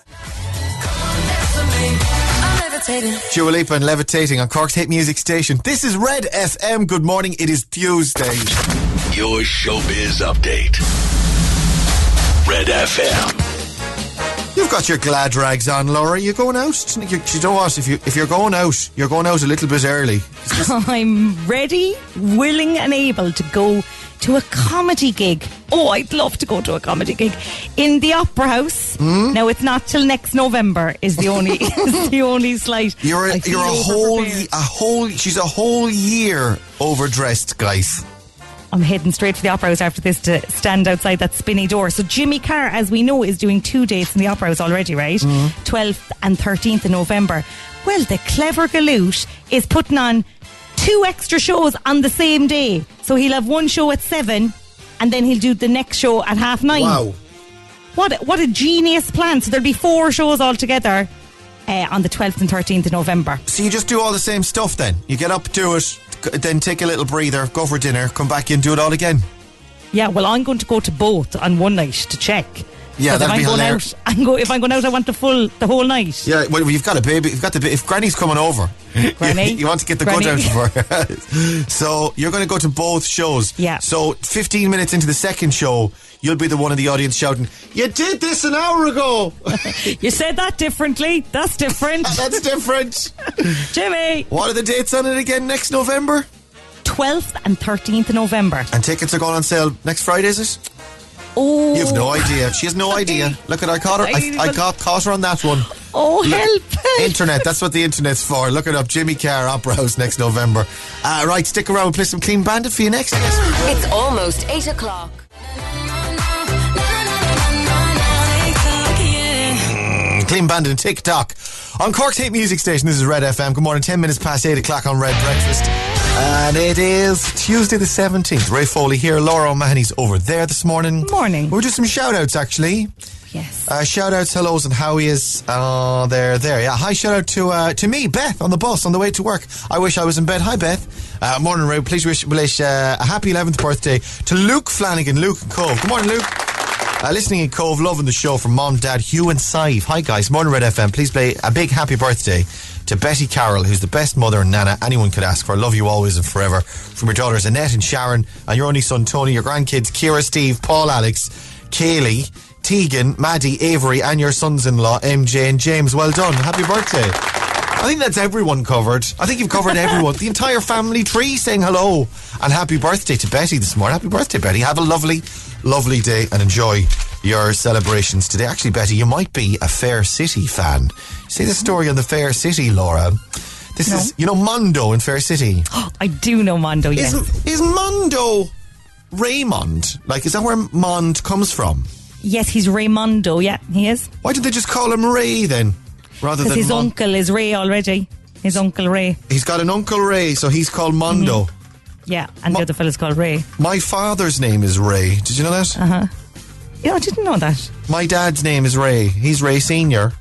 Dua Lipa and Levitating on Cork's hit music station. This is Red FM. Good morning. It is Tuesday. Your showbiz update. Red FM. You've got your glad rags on, Laura. You're going out? You, you know what? If you if you're going out, you're going out a little bit early. I'm ready, willing, and able to go to a comedy gig. Oh, I'd love to go to a comedy gig in the Opera House. Hmm? Now it's not till next November. Is the only is the only slight. You're a, you're a whole a whole. She's a whole year overdressed, guys. I'm heading straight for the Opera House after this to stand outside that spinny door. So Jimmy Carr, as we know, is doing two dates in the Opera House already, right? 12th and 13th of November. Well, the clever galoot is putting on two extra shows on the same day. So he'll have one show at seven, and then he'll do the next show at half nine. Wow. What a, what a genius plan! So there'll be four shows altogether uh, on the 12th and 13th of November. So you just do all the same stuff then. You get up, do it, then take a little breather, go for dinner, come back in, do it all again. Yeah, well, I'm going to go to both on one night to check. Yeah, that'd if I'm be going hilarious. out, I'm go, if I'm going out, I want the full, the whole night. Yeah, well, you've got a baby. You've got the. If Granny's coming over, Granny? you, want to get the good out of her. so you're going to go to both shows. Yeah. So 15 minutes into the second show, you'll be the one in the audience shouting, "You did this an hour ago." You said that differently. That's different. That's different. Jimmy. What are the dates on it again? Next November. 12th and 13th of November. And tickets are going on sale next Friday, is it? Oh. You have no idea. She has no idea. Look at I caught her. I, I got caught her on that one. Oh, Look, help. Internet, that's what the internet's for. Look it up. Jimmy Carr Opera House next November. Uh, right, stick around. We'll play some Clean Bandit for you next. It's almost 8 o'clock. Clean Bandit and Tick Tock. On Cork's Hate Music Station, this is Red FM. Good morning, 10 minutes past 8 o'clock on Red Breakfast. And it is Tuesday the 17th. Ray Foley here. Laura O'Mahony's over there this morning. Morning. We'll do some shout outs, actually. Yes. Uh, shout outs, hellos, and Howies. Uh, they're there. There. Yeah. Hi, shout out to uh, to me, Beth, on the bus on the way to work. I wish I was in bed. Hi, Beth. Uh, morning, Ray. Please wish, wish uh, a happy 11th birthday to Luke Flanagan, Luke and Cobh. Good morning, Luke. Uh, listening in Cobh, loving the show from Mom, Dad, Hugh, and Sive. Hi, guys. Morning, Red FM. Please play a big happy birthday to Betty Carroll, who's the best mother and nana anyone could ask for. Love you always and forever. From your daughters Annette and Sharon, and your only son Tony, your grandkids Kira, Steve, Paul, Alex, Kaylee, Tegan, Maddie, Avery, and your sons in law, MJ and James. Well done. Happy birthday. I think that's everyone covered. I think you've covered everyone. the entire family tree saying hello. And happy birthday to Betty this morning. Happy birthday, Betty. Have a lovely, lovely day and enjoy your celebrations today. Actually, Betty, you might be a Fair City fan. See the story on the Fair City, Laura? This is, you know, Mondo in Fair City. I do know Mondo, yes. Is, is Mondo Raymond? Like, is that where Mond comes from? yes, he's Raymondo, yeah, he is. Why did they just call him Ray then? Rather Because than his Mon- uncle is Ray already. His uncle Ray. He's got an Uncle Ray, so he's called Mondo. Yeah, and Mo- the other fella's called Ray. My father's name is Ray. Did you know that? Uh huh. Yeah, I didn't know that. My dad's name is Ray. He's Ray Senior,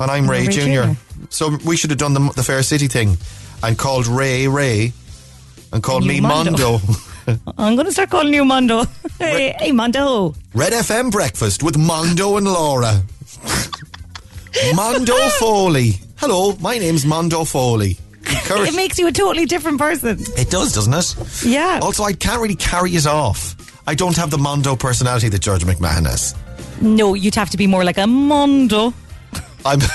and I'm Oh, Ray, Ray Junior. Junior. So we should have done the, the Fair City thing, and called Ray Ray, and called And me you Mondo. Mondo. I'm going to start calling you Mondo. hey, hey, Mondo. Red FM breakfast with Mondo and Laura. Mondo Foley. Hello, my name's Mondo Foley. Encourage- It makes you a totally different person. It does, doesn't it? Yeah. Also, I can't really carry it off. I don't have the Mondo personality that George McMahon has. No, you'd have to be more like a Mondo. I'm.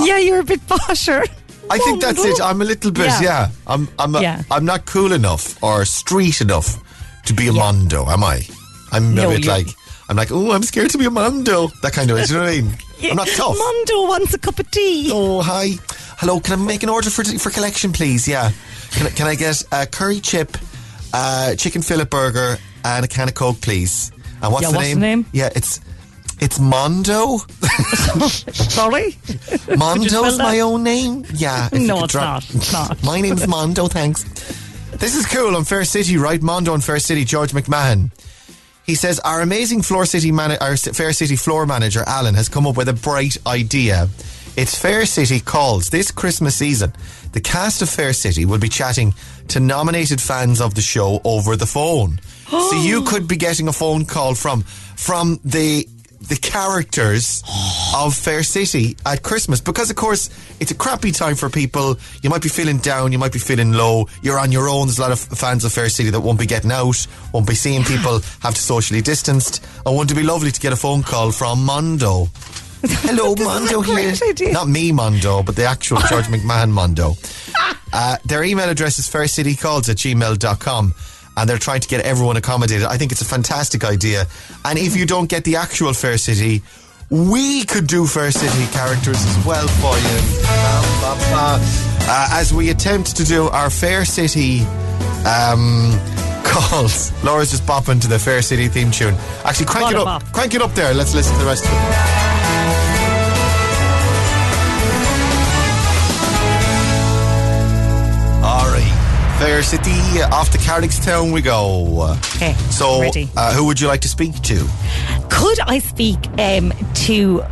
Yeah, you're a bit posher. I think that's it. I'm a little bit, yeah. Yeah. I'm, I'm, a, Yeah. I'm not cool enough or street enough to be a Mondo, am I? I'm No, a bit like, I'm like, oh, I'm scared to be a Mondo. That kind of way. Do you know what I mean? I'm not tough. Mondo wants a cup of tea. Oh, hi. Hello, can I make an order for for collection, please? Yeah. Can I, can I get a curry chip, uh, chicken fillet burger, and a can of Coke, please? And what's, Yeah, the, what's name? the name? Yeah, it's it's Mondo. Sorry? Mondo's my own name. Yeah. No, it's drop- not. It's not. my name's Mondo. Thanks. This is cool on Fair City, right? Mondo on Fair City. George McMahon. He says our amazing Floor City man- our Fair City floor manager Alan has come up with a bright idea. It's Fair City calls this Christmas season. The cast of Fair City will be chatting to nominated fans of the show over the phone. so you could be getting a phone call from from the the characters of Fair City at Christmas because of course it's a crappy time for people. You might be feeling down, you might be feeling low. You're on your own. There's a lot of fans of Fair City that won't be getting out, won't be seeing people, have to socially distanced. And wouldn't it be lovely to get a phone call from Mondo? Hello, Mondo here. idea. Not me, Mondo, but the actual George McMahon Mondo. Uh, their email address is faircitycalls at gmail.com and they're trying to get everyone accommodated. I think it's a fantastic idea. And if you don't get the actual Fair City, we could do Fair City characters as well for you. Uh, as we attempt to do our Fair City um, calls, Laura's just bopping to the Fair City theme tune. Actually, crank it a up. Crank it up there. Let's listen to the rest of it. Fair City, off to Carrickstown we go. Okay, So, uh, who would you like to speak to? Could I speak um, to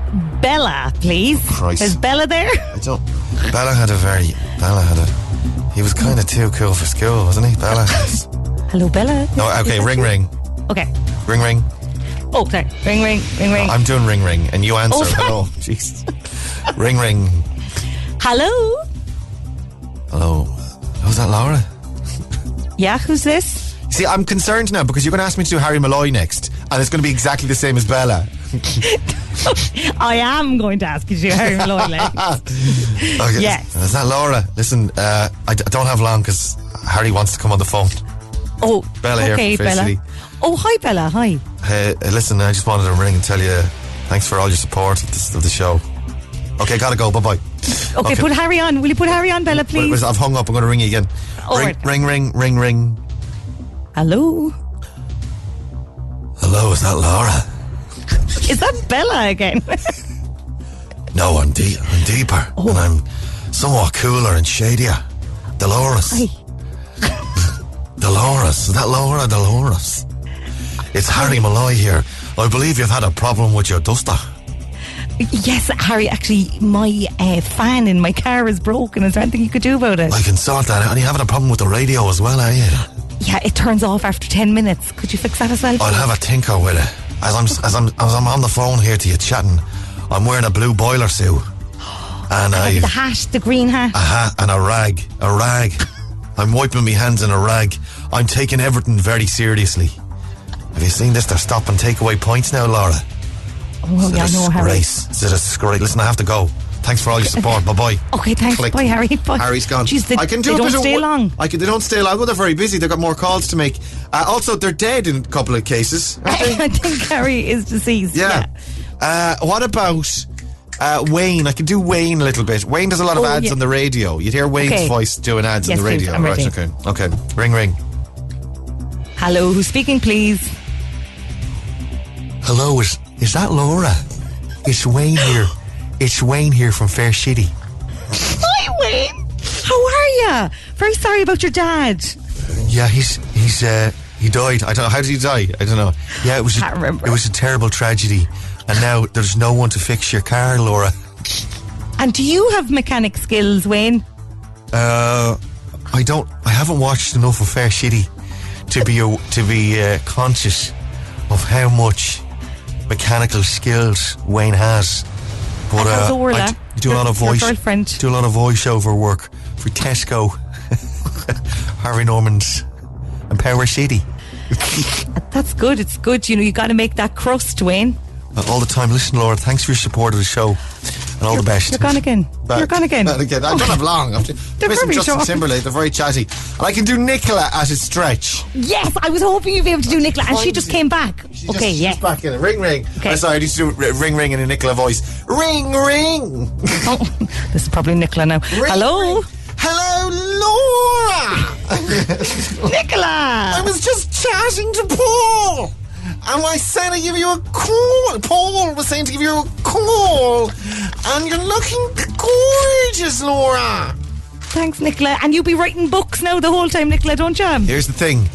Bella, please? Christ. Is Bella there? I don't. Bella had a very. Bella had a. He was kind of too cool for school, wasn't he? Bella. Hello, Bella. no, okay, ring ring. Okay. Ring ring. Oh, sorry. Ring, ring, ring, ring. I'm doing ring ring, and you answer. Oh. Hello. Jeez. ring ring. Hello? Hello. Who's that, Laura? Yeah, who's this? See, I'm concerned now because you're going to ask me to do Harry Malloy next, and it's going to be exactly the same as Bella. I am going to ask you to do Harry Malloy next. Okay. Yes. Is that Laura? Listen, uh, I, d- I don't have long because Harry wants to come on the phone. Oh, Bella here okay, from Bella. City. Oh, hi, Bella. Hi. Hey, uh, listen, I just wanted to ring and tell you thanks for all your support of, this, of the show. Okay, gotta go. Bye bye. Okay, put Harry on. Will you put Harry on, Bella, please? I've hung up. I'm going to ring you again. All ring, right. ring, ring, ring, ring. Hello? Hello, is that Laura? Is that Bella again? No, I'm, de- I'm deeper. Oh. And I'm somewhat cooler and shadier. Dolores. Hi. Dolores. Is that Laura? Dolores. It's Harry Malloy here. I believe you've had a problem with your duster. Yes, Harry, actually, my uh, fan in my car is broken. Is there anything you could do about it? I can sort that out. And you're having a problem with the radio as well, are you? Yeah, it turns off after 10 minutes. Could you fix that as well? I'll have a tinker with it. As I'm as I'm as I'm on the phone here to you chatting, I'm wearing a blue boiler suit. And I the hat, the green hat. a hat and a rag. A rag. I'm wiping my hands in a rag. I'm taking everything very seriously. Have you seen this? They're stopping takeaway points now, Laura. Oh, yeah, It's a no, Harry. disgrace. It's a disgrace. Listen, I have to go. Thanks for all your support. Bye bye. Okay, thanks. Bye, Harry. Bye. Harry's gone. Jeez, they, I can do they don't bit of stay long. I can, they don't stay long. Well, they're very busy. They've got more calls to make. Uh, also, they're dead in a couple of cases. I think Harry is deceased. Yeah. Uh, what about uh, Wayne? I can do Wayne a little bit. Wayne does a lot of Oh, ads yeah. on the radio. You'd hear Wayne's Okay. voice doing ads Yes, on the radio. I'm right, ready. okay. Okay. Ring, ring. Hello, who's speaking, please? Hello, is, is that Laura? It's Wayne here. It's Wayne here from Fair City. Hi, Wayne. How are you? Very sorry about your dad. Yeah, he's he's uh, he died. I don't know how did he die. I don't know. Yeah, it was. A. It was a terrible tragedy, and now there's no one to fix your car, Laura. And do you have mechanic skills, Wayne? Uh, I don't. I haven't watched enough of Fair City to be a, to be uh, conscious of how much mechanical skills Wayne has. But uh, Orla, I d- do a lot of voice. girlfriend? Do a lot of voiceover work for Tesco, Harvey Norman's, and Power City. That's good. It's good. You know, you got to make that crust, Wayne. Uh, all the time. Listen, Laura, thanks for your support of the show, and all the best. You're gone again. Back. You're gone again. Back again. I don't have long. I'm They're listen, very Justin short. Timberlake. They're very chatty, and I can do Nicola at his stretch. Yes, I was hoping you'd be able to do Nicola, and she just came back. She okay, just, yeah. She's back in it. Ring, ring. Okay. I'm sorry, I need to do ring, ring in a Nicola voice. Ring, ring. This is probably Nicola now. Ring, Hello, ring. Hello, Laura. Nicola. I was just chatting to Paul. And I said I'd give you a call. Paul was saying to give you a call. And you're looking gorgeous, Laura. Thanks, Nicola. And you'll be writing books now the whole time, Nicola, don't you? Here's the thing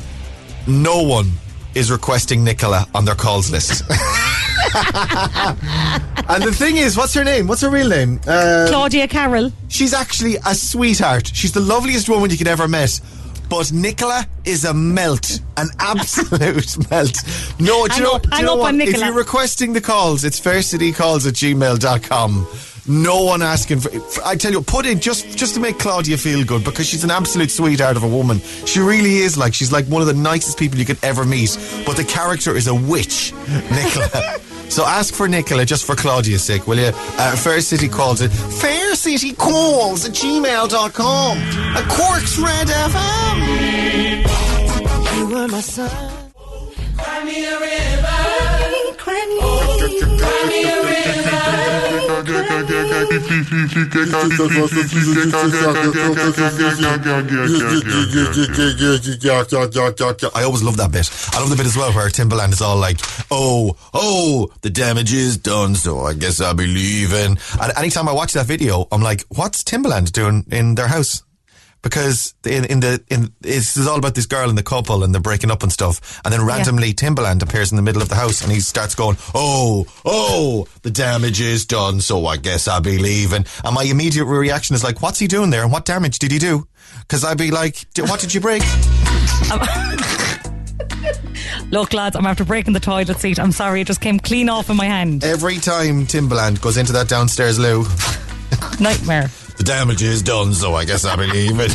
no one is requesting Nicola on their calls list. and the thing is, what's her name? What's her real name? Uh, Claudia Carroll. she's actually a sweetheart. She's the loveliest woman you could ever met. But Nicola is a melt, an absolute melt. No, do you know, up, do you know what? If you're requesting the calls, it's faircitycalls at gmail.com. No one asking for, for- I tell you, put in just just to make Claudia feel good because she's an absolute sweetheart of a woman. She really is like she's like one of the nicest people you could ever meet. But the character is a witch, Nicola. So ask for Nicola just for Claudia's sake, will you? Uh, Fair City calls it Fair City Calls at gmail.com. A Cork's Red FM. You were my son. I always love that bit. I love the bit as well where Timbaland is all like, "Oh, oh, the damage is done, so I guess I'll be leaving." And anytime I watch that video, I'm like, "What's Timbaland doing in their house?" Because in, in the in it's, it's all about this girl and the couple and they're breaking up and stuff, and then randomly Timbaland appears in the middle of the house and he starts going, "Oh, oh, the damage is done, so I guess I'll be leaving." And my immediate reaction is like, "What's he doing there? And what damage did he do?" Because I'd be like, "D- "What did you break?" Look, lads, I'm after breaking the toilet seat. I'm sorry, it just came clean off in my hand. Every time Timbaland goes into that downstairs loo, Nightmare. The damage is done, so I guess I believe it.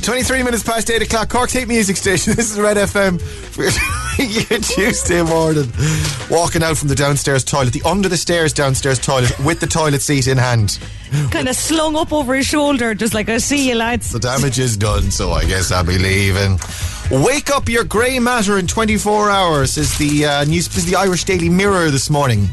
23 minutes past 8 o'clock, Cork's Hate Music Station. This is Red FM for your Tuesday morning. Walking out from the downstairs toilet, the under the stairs downstairs toilet, with the toilet seat in hand. Kind of slung up over his shoulder, just like, I see you, lads. The damage is done, so I guess I'll be leaving. Wake up your grey matter in 24 hours is the uh, news. Is the Irish Daily Mirror this morning.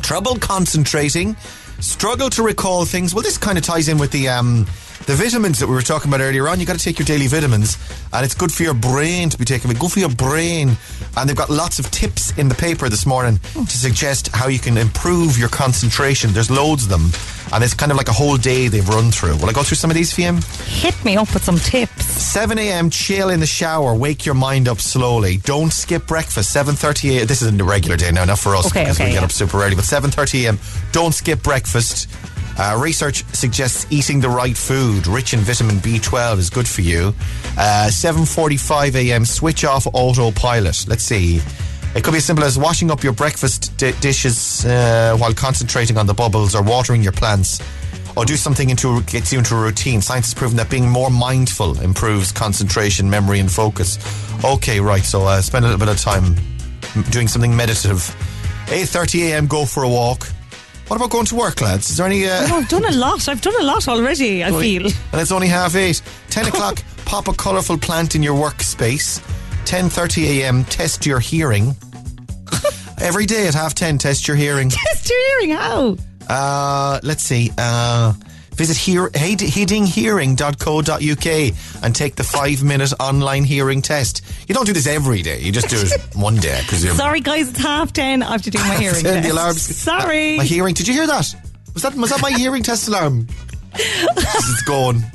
Trouble concentrating, struggle to recall things. Well, this kind of ties in with the um, the vitamins that we were talking about earlier on. You got to take your daily vitamins, and it's good for your brain to be taking it. Good for your brain, and they've got lots of tips in the paper this morning to suggest how you can improve your concentration. There's loads of them, and it's kind of like a whole day they've run through. Will I go through some of these for you? Hit me up with some tips. 7 a.m. chill in the shower. Wake your mind up slowly. Don't skip breakfast. 7:30 a.m. This isn't a regular day now, not for us Okay, because okay, we get yeah. up super early. But 7:30 a.m. Don't skip breakfast. Uh, research suggests eating the right food, rich in vitamin B12, is good for you. Uh, 7:45 a.m. Switch off autopilot. Let's see. It could be as simple as washing up your breakfast di- dishes uh, while concentrating on the bubbles or watering your plants. Or do something into gets you into a routine. Science has proven that being more mindful improves concentration, memory, and focus. Okay, right. So uh, spend a little bit of time doing something meditative. 8:30 a.m. Go for a walk. What about going to work, lads? Is there any? Uh, Oh, I've done a lot. I've done a lot already, I feel. and it's only half eight. Ten o'clock, pop a colourful plant in your workspace. Ten thirty a.m. Test your hearing. Every day at half ten, test your hearing. Test your hearing, how? Uh, let's see. Uh, visit hear, head- headinghearing.co.uk and take the five-minute online hearing test. You don't do this every day. You just do it one day because you're. Sorry, guys, it's half ten. I have to do my hearing test. the. Sorry. Uh, my hearing. Did you hear that? Was that was that my hearing test alarm? it's going.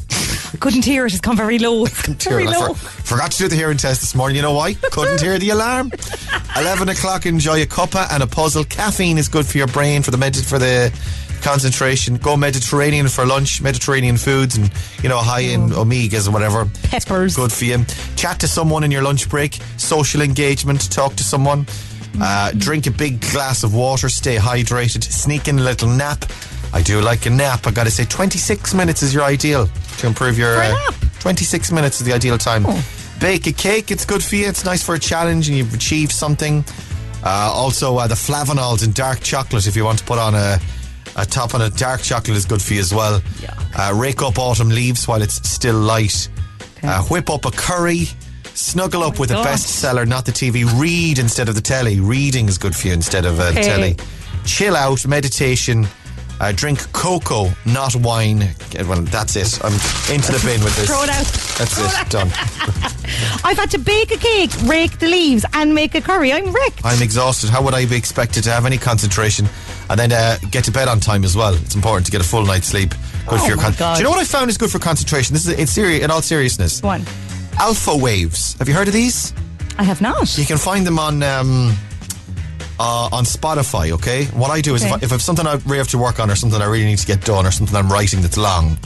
Couldn't hear it. It's gone very low. Gone very I low. for- forgot to do the hearing test this morning. You know why? Couldn't hear the alarm. Eleven o'clock. Enjoy a cuppa and a puzzle. Caffeine is good for your brain for the med- for the concentration. Go Mediterranean for lunch. Mediterranean foods and you know high in omegas or whatever. Peppers. Good for you. Chat to someone in your lunch break. Social engagement. Talk to someone. Uh, drink a big glass of water. Stay hydrated. Sneak in a little nap. I do like a nap. I got to say, 26 minutes is your ideal to improve your. Uh, 26 minutes is the ideal time. Oh. Bake a cake. It's good for you. It's nice for a challenge and you've achieved something. Uh, also, uh, the flavonols in dark chocolate. If you want to put on a, a top on a dark chocolate, is good for you as well. Uh, rake up autumn leaves while it's still light. Uh, whip up a curry. Snuggle up with a bestseller, not the TV. Read instead of the telly. Reading is good for you instead of uh, the Okay. telly. Chill out, meditation. Uh, drink cocoa, not wine. Well, that's it. I'm into the bin with this. Throw it out. That's Throw it. out. Done. I've had to bake a cake, rake the leaves, and make a curry. I'm wrecked. I'm exhausted. How would I be expected to have any concentration and then uh, get to bed on time as well? It's important to get a full night's sleep. Good Oh for your God. Do you know what I found is good for concentration? This is it's serious in all seriousness. One. Alpha waves. Have you heard of these? I have not. You can find them on um, uh, on Spotify. Okay. What I do is if, I, if I've something I really have to work on or something I really need to get done or something I'm writing that's long.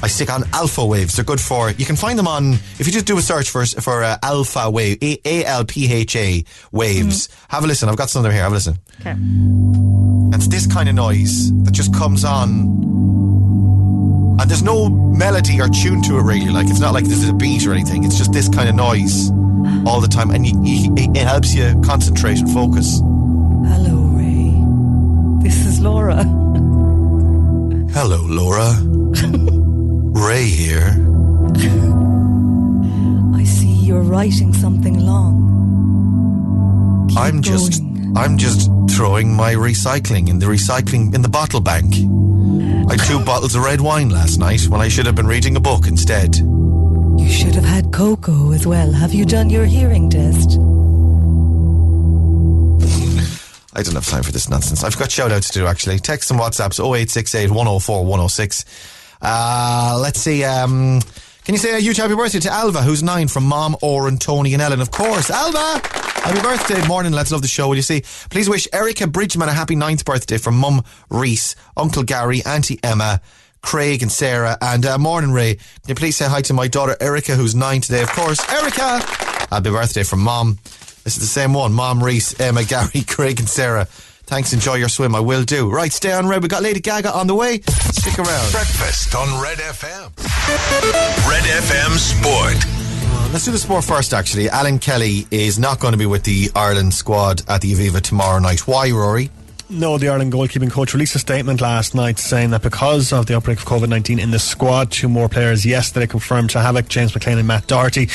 I stick on alpha waves. They're good for. You can find them on. If you just do a search for for uh, alpha wave, A L P H A waves. Have a listen. I've got some of them here. Have a listen. Okay. And it's this kind of noise that just comes on. And there's no melody or tune to it really. Like it's not like there's a beat or anything. It's just this kind of noise all the time, and you, you, it it helps you concentrate and focus. Hello, Ray. This is Laura. Hello, Laura. Ray here. I see you're writing something long. Keep I'm just. I'm just throwing my recycling in the recycling in the bottle bank. I had two bottles of red wine last night when I should have been reading a book instead. You should have had cocoa as well. Have you done your hearing test? I don't have time for this nonsense. I've got shout outs to do actually. Text and WhatsApps 0868 104 106. Uh, let's see. Um, can you say a huge happy birthday to Alva, who's nine, from Mom, Oren, Tony, and Ellen? Of course. Alva! Happy birthday. Morning. Let's love the show. Will you see? Please wish Erica Bridgman a happy ninth birthday from Mum Reese, Uncle Gary, Auntie Emma, Craig, and Sarah. And uh, morning, Ray. Can you please say hi to my daughter Erica, who's nine today? Of course. Erica! Happy birthday from Mom. This is the same one. Mom, Reese, Emma, Gary, Craig, and Sarah. Thanks. Enjoy your swim. I will do. Right, stay on Red. We got Lady Gaga on the way. Stick around. Breakfast on Red FM. Red FM Sport. Let's do the sport first, actually. Alan Kelly is not going to be with the Ireland squad at the Aviva tomorrow night. Why, Rory? No, the Ireland goalkeeping coach released a statement last night saying that because of the outbreak of COVID 19 in the squad, two more players yesterday confirmed to havoc James McLean and Matt Doherty.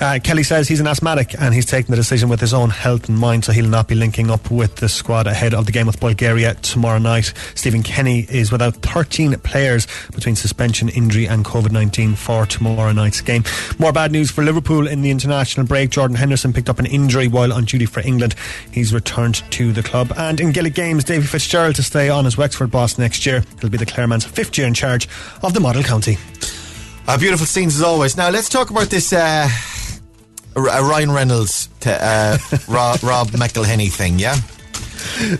Uh, Kelly says he's an asthmatic and he's taken the decision with his own health in mind, so he'll not be linking up with the squad ahead of the game with Bulgaria tomorrow night. Stephen Kenny is without 13 players between suspension, injury, and COVID 19 for tomorrow night's game. More bad news for Liverpool in the international break. Jordan Henderson picked up an injury while on duty for England. He's returned to the club. And in Gaelic Games, Davy Fitzgerald to stay on as Wexford boss next year. He'll be the Clareman's fifth year in charge of the model county. Uh, beautiful scenes as always. Now, let's talk about this uh, uh, Ryan Reynolds, to, uh, Rob, Rob McElhenney thing, yeah?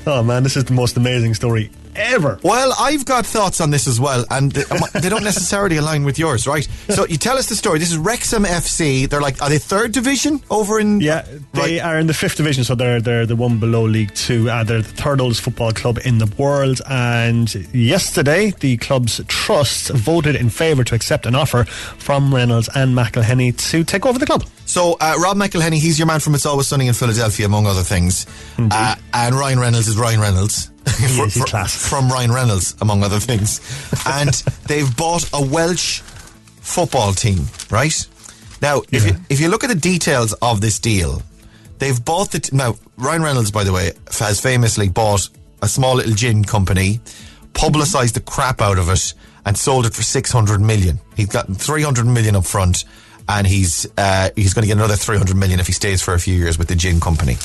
Oh man, this is the most amazing story ever. Well, I've got thoughts on this as well, and they, they don't necessarily align with yours, right? So you tell us the story. This is Wrexham FC. They're like, are they third division over in? Yeah, they are in the fifth division, so they're they're the one below League Two. Uh, they're the third oldest football club in the world. And yesterday, the club's trust voted in favour to accept an offer from Reynolds and McElhenney to take over the club. So uh, Rob McElhenney, he's your man from It's Always Sunny in Philadelphia, among other things. Uh, and Ryan Reynolds is Ryan Reynolds. He's class. From Ryan Reynolds, among other things. and they've bought a Welsh football team, right? Now, if, you, if you look at the details of this deal, they've bought the. T- now, Ryan Reynolds, by the way, has famously bought a small little gin company, publicised the crap out of it, and sold it for 600 million. He's got 300 million up front, and he's uh, he's going to get another 300 million if he stays for a few years with the gin company.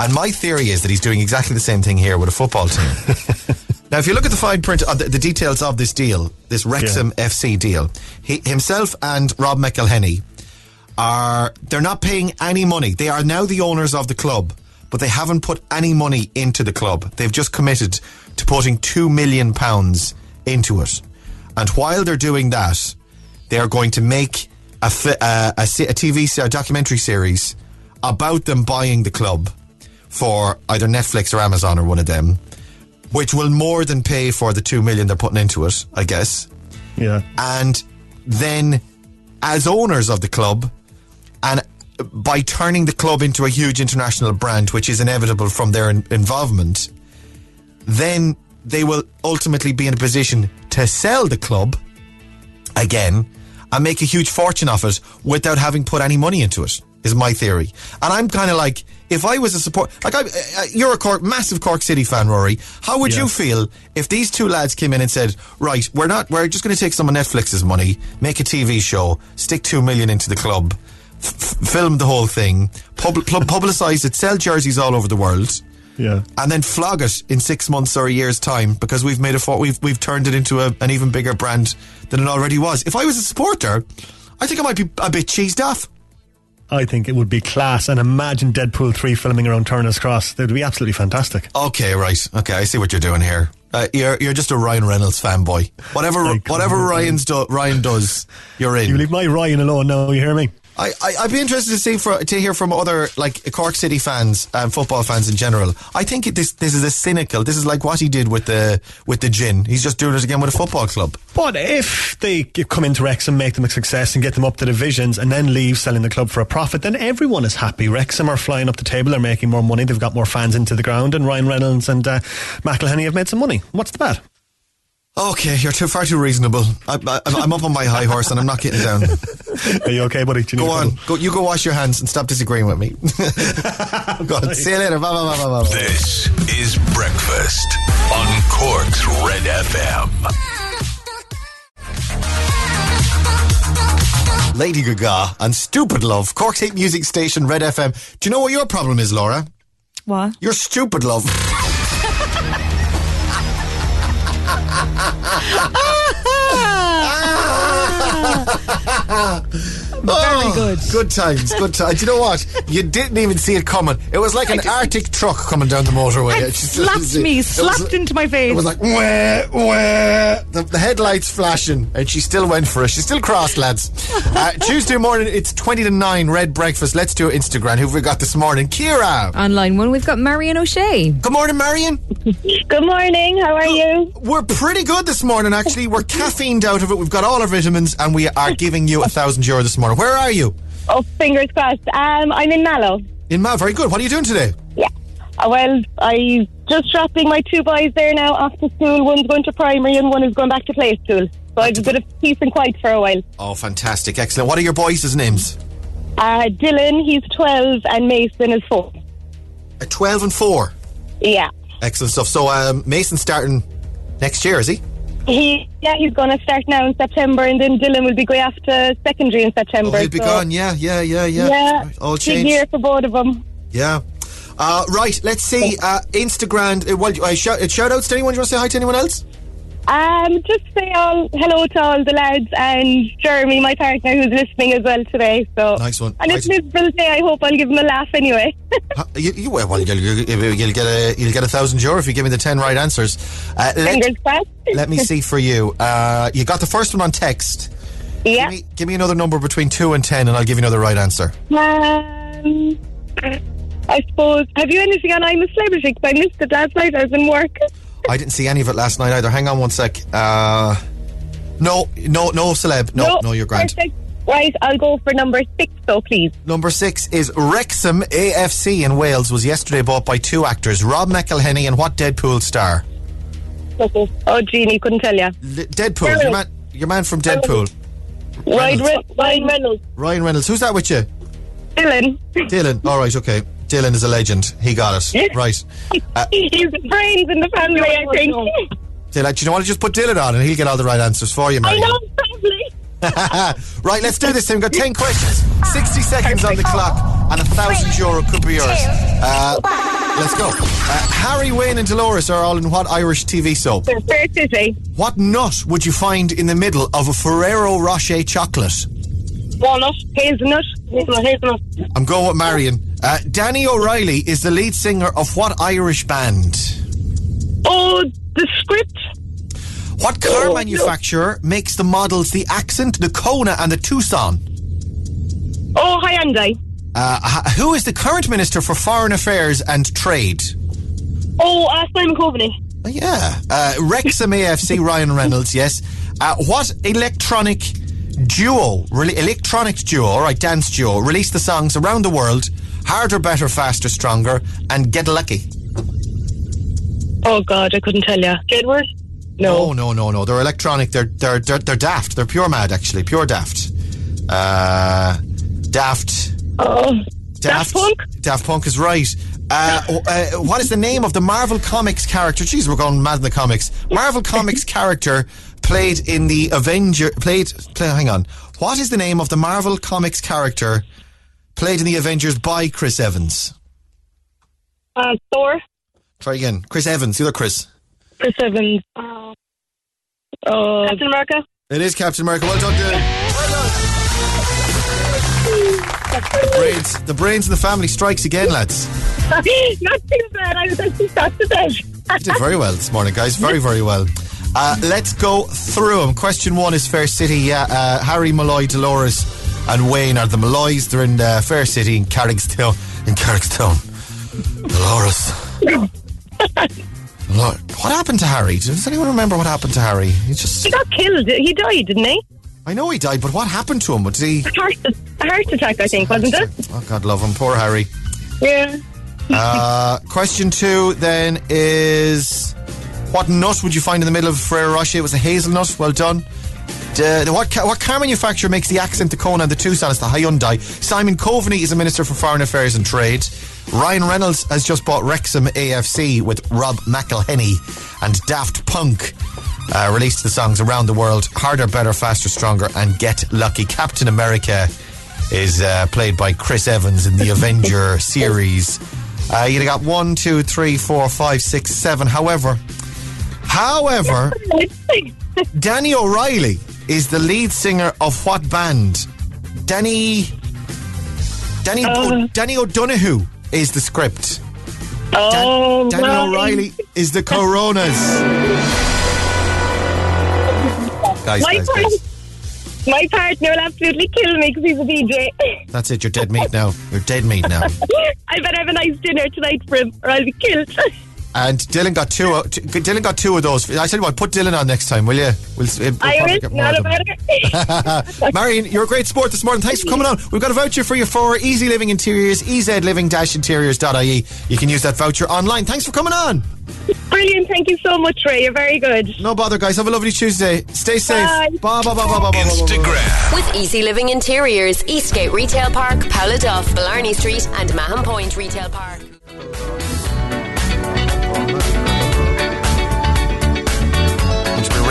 And my theory is that he's doing exactly the same thing here with a football team. Now, if you look at the fine print of the, the details of this deal, this Wrexham FC deal, he, himself and Rob McElhenney are they're not paying any money. They are now the owners of the club, but they haven't put any money into the club. They've just committed to putting two million pounds into it, and while they're doing that, they are going to make a uh, a, a TV a documentary series about them buying the club for either Netflix or Amazon or one of them, which will more than pay for the two million they're putting into it, I guess. Yeah. And then, as owners of the club, and by turning the club into a huge international brand, which is inevitable from their in- involvement, then they will ultimately be in a position to sell the club again and make a huge fortune off it without having put any money into it. Is my theory, and I'm kind of like, if I was a support, like I, uh, you're a Cork, massive Cork City fan, Rory. How would you feel if these two lads came in and said, right, we're not, we're just going to take some of Netflix's money, make a TV show, stick two million into the club, f- film the whole thing, pub- pub- publicize it, sell jerseys all over the world, Yeah. and then flog it in six months or a year's time because we've made a we've we've turned it into a, an even bigger brand than it already was. If I was a supporter, I think I might be a bit cheesed off. I think it would be class. And imagine Deadpool 3 filming around Turner's Cross. That would be absolutely fantastic. Okay, right. Okay, I see what you're doing here. Uh, you're you're just a Ryan Reynolds fanboy. Whatever whatever Ryan's do, Ryan does, you're in. You leave my Ryan alone now, you hear me? I, I I'd be interested to see for to hear from other like Cork City fans and football fans in general. I think this this is a cynical. This is like what he did with the with the gin. He's just doing it again with a football club. But if they come into Wrexham, make them a success, and get them up to divisions, and then leave selling the club for a profit, then everyone is happy. Wrexham are flying up the table, they're making more money, they've got more fans into the ground, and Ryan Reynolds and uh, McElhenney have made some money. What's the bad? Okay, you're too far too reasonable. I, I, I'm up on my high horse and I'm not getting down. Are you okay, buddy? You Go on, go. You go wash your hands and stop disagreeing with me. go on, see you later. Bye bye bye bye. bye. This is Breakfast on Cork's Red FM. Lady Gaga and Stupid Love, Cork's hit music station, Red FM. Do you know what your problem is, Laura? What? You're stupid, love. ah! ah. Very good. Good times, good times. Do you know what? You didn't even see it coming. It was like an Arctic truck coming down the motorway. It It just- slapped me, it was- slapped into my face. It was like, wah, wah. The, the headlights flashing, and she still went for it. She's still crossed, lads. Uh, Tuesday morning, it's 20 to 9, Red Breakfast. Let's do Instagram. Who've we got this morning? Kira. On line one, we've got Marion O'Shea. Good morning, Marion. Good morning. How are you? We're pretty good this morning, actually. We're caffeined out of it. We've got all our vitamins, and we are giving you a thousand euro this morning. Where are you? Oh, fingers crossed. Um, I'm in Mallow. In Mallow, Very good. What are you doing today? Yeah. Uh, well, I'm just dropping my two boys there now off to school. One's going to primary and one is going back to play school. So I've a bit of peace and quiet for a while. Oh, fantastic. Excellent. What are your boys' names? Uh, Dylan, he's 12 and Mason is 4. Uh, 12 and 4. Yeah. Excellent stuff. So, um, Mason's starting next year, is he? He, yeah, he's going to start now in September and then Dylan will be going after secondary in September. Oh, he'll be so- gone. Yeah, yeah, yeah, yeah. Yeah. All big changed. year for both of them. Yeah. Uh, right, let's see. Uh, Instagram. Uh, well, uh, shout, uh, shout outs to anyone. Do you want to say hi to anyone else? Um, just say all hello to all the lads and Jeremy, my partner, who's listening as well today. So Nice one. And it's Nice. his birthday. I hope I'll give him a laugh anyway. You, you, well, you'll, you'll, get a you'll get a thousand euro if you give me the ten right answers. Uh, Fingers let, crossed. let me see for you. Uh, you got the first one on text. Yeah. Give me, give me another number between two and ten, and I'll give you another right answer. Um, I suppose. Have you anything on I'm a Celebrity? 'Cause I missed it last night. I was in work. I didn't see any of it last night either. Hang on one sec. Uh, no, no, no, celeb. No, no, you're grand. Perfect. Right, I'll go for number six, though, please. Number six is Wrexham AFC in Wales was yesterday bought by two actors, Rob McElhenney and what Deadpool star? Okay. Oh, Jeannie, couldn't tell you. L- Deadpool. Your man, your man from Deadpool. Ryan, Re- Ryan Reynolds. Ryan Reynolds. Who's that with you? Dylan. Dylan. All right, okay. Dylan is a legend. He got it. Right. Uh, He's the brains in the family, I think. Dylan, do you know what? Just put Dylan on and he'll get all the right answers for you, I know, probably. right, let's do this. We've got 10 questions, 60 seconds on the clock, and a thousand euro could be yours. Uh, let's go. Uh, Harry, Wayne, and Dolores are all in what Irish TV soap? The Fair City. What nut would you find in the middle of a Ferrero Rocher chocolate? Walnut. Hazelnut. Hazelnut. Hazelnut. I'm going with Marion. Uh, Danny O'Reilly is the lead singer of what Irish band? Oh, the script. What car Oh, manufacturer makes the models the Accent, the Kona, and the Tucson? Oh, Hyundai. Uh, who is the current Minister for Foreign Affairs and Trade? Oh, uh, Simon Coveney. Oh, yeah. Uh, Wrexham AFC, Ryan Reynolds, yes. Uh, what electronic duo, really electronic duo, all right, dance duo, released the songs around the world, Harder, Better, Faster, Stronger, and Get Lucky? Oh, God, I couldn't tell you. Jedward? No, no, no, no. No. They're electronic. They're they're they're, they're daft. They're pure mad, actually. Pure daft. Uh, daft. Oh, Daft Punk. Daft Punk is right. Uh, oh, uh, what is the name of the Marvel Comics character? Jeez, we're going mad in the comics. Marvel Comics character played in the Avenger. Played. Play, hang on. What is the name of the Marvel Comics character played in the Avengers by Chris Evans? Uh, Thor. Try again. Chris Evans. The other Chris. Chris Evans. Uh, oh, Captain America. It is Captain America. Well done, Dylan. The brains, the brains of the family strikes again, lads. Not too bad. I was actually shocked to death. You did very well this morning, guys. Very, very well. Uh, let's go through them. Question one is Fair City. Yeah, uh, Harry, Malloy, Dolores, and Wayne are the Malloys. They're in uh, Fair City in Carrickstown. In Carrickstown. Dolores. Lord, what happened to Harry? Does anyone remember what happened to Harry? He just. He got killed. He died, didn't he? I know he died, but what happened to him? Did he? A heart, a heart attack, I think, wasn't it? Oh, God love him. Poor Harry. Yeah. Uh, question two then is what nut would you find in the middle of Ferrero Rocher? It was a hazelnut. Well done. Uh, what, ca- what car manufacturer makes the accent, the Kona, and the Tucson? It's the Hyundai. Simon Coveney is a Minister for Foreign Affairs and Trade. Ryan Reynolds has just bought Wrexham AFC with Rob McElhenney. And Daft Punk uh, released the songs around the world Harder, Better, Faster, Stronger, and Get Lucky. Captain America is uh, played by Chris Evans in the Avenger series. Uh, you got one, two, three, four, five, six, seven. However, however, Danny O'Reilly is the lead singer of what band? Danny. Danny. Uh, o- Danny O'Donoghue is the script. Oh, Danny right. O'Reilly is the Coronas. guys, my, guys, part- guys. my partner will absolutely kill me because he's a DJ. That's it. You're dead meat now. You're dead meat now. I better have a nice dinner tonight for him, or I'll be killed. And Dylan got two. Of, Dylan got two of those. I tell you what, put Dylan on next time, will you? We'll, we'll Irish, not about it. Marion, you're a great sport this morning. Thanks for coming on. We've got a voucher for you for EZ Living Interiors, ezliving-interiors.ie. You can use that voucher online. Thanks for coming on. Brilliant. Thank you so much, Ray. You're very good. No bother, guys. Have a lovely Tuesday. Stay safe. Bye. Bye, bye, bye, bye, bye, Instagram. With EZ Living Interiors, Eastgate Retail Park, Pouladuff, Blarney Street, and Mahon Point Retail Park.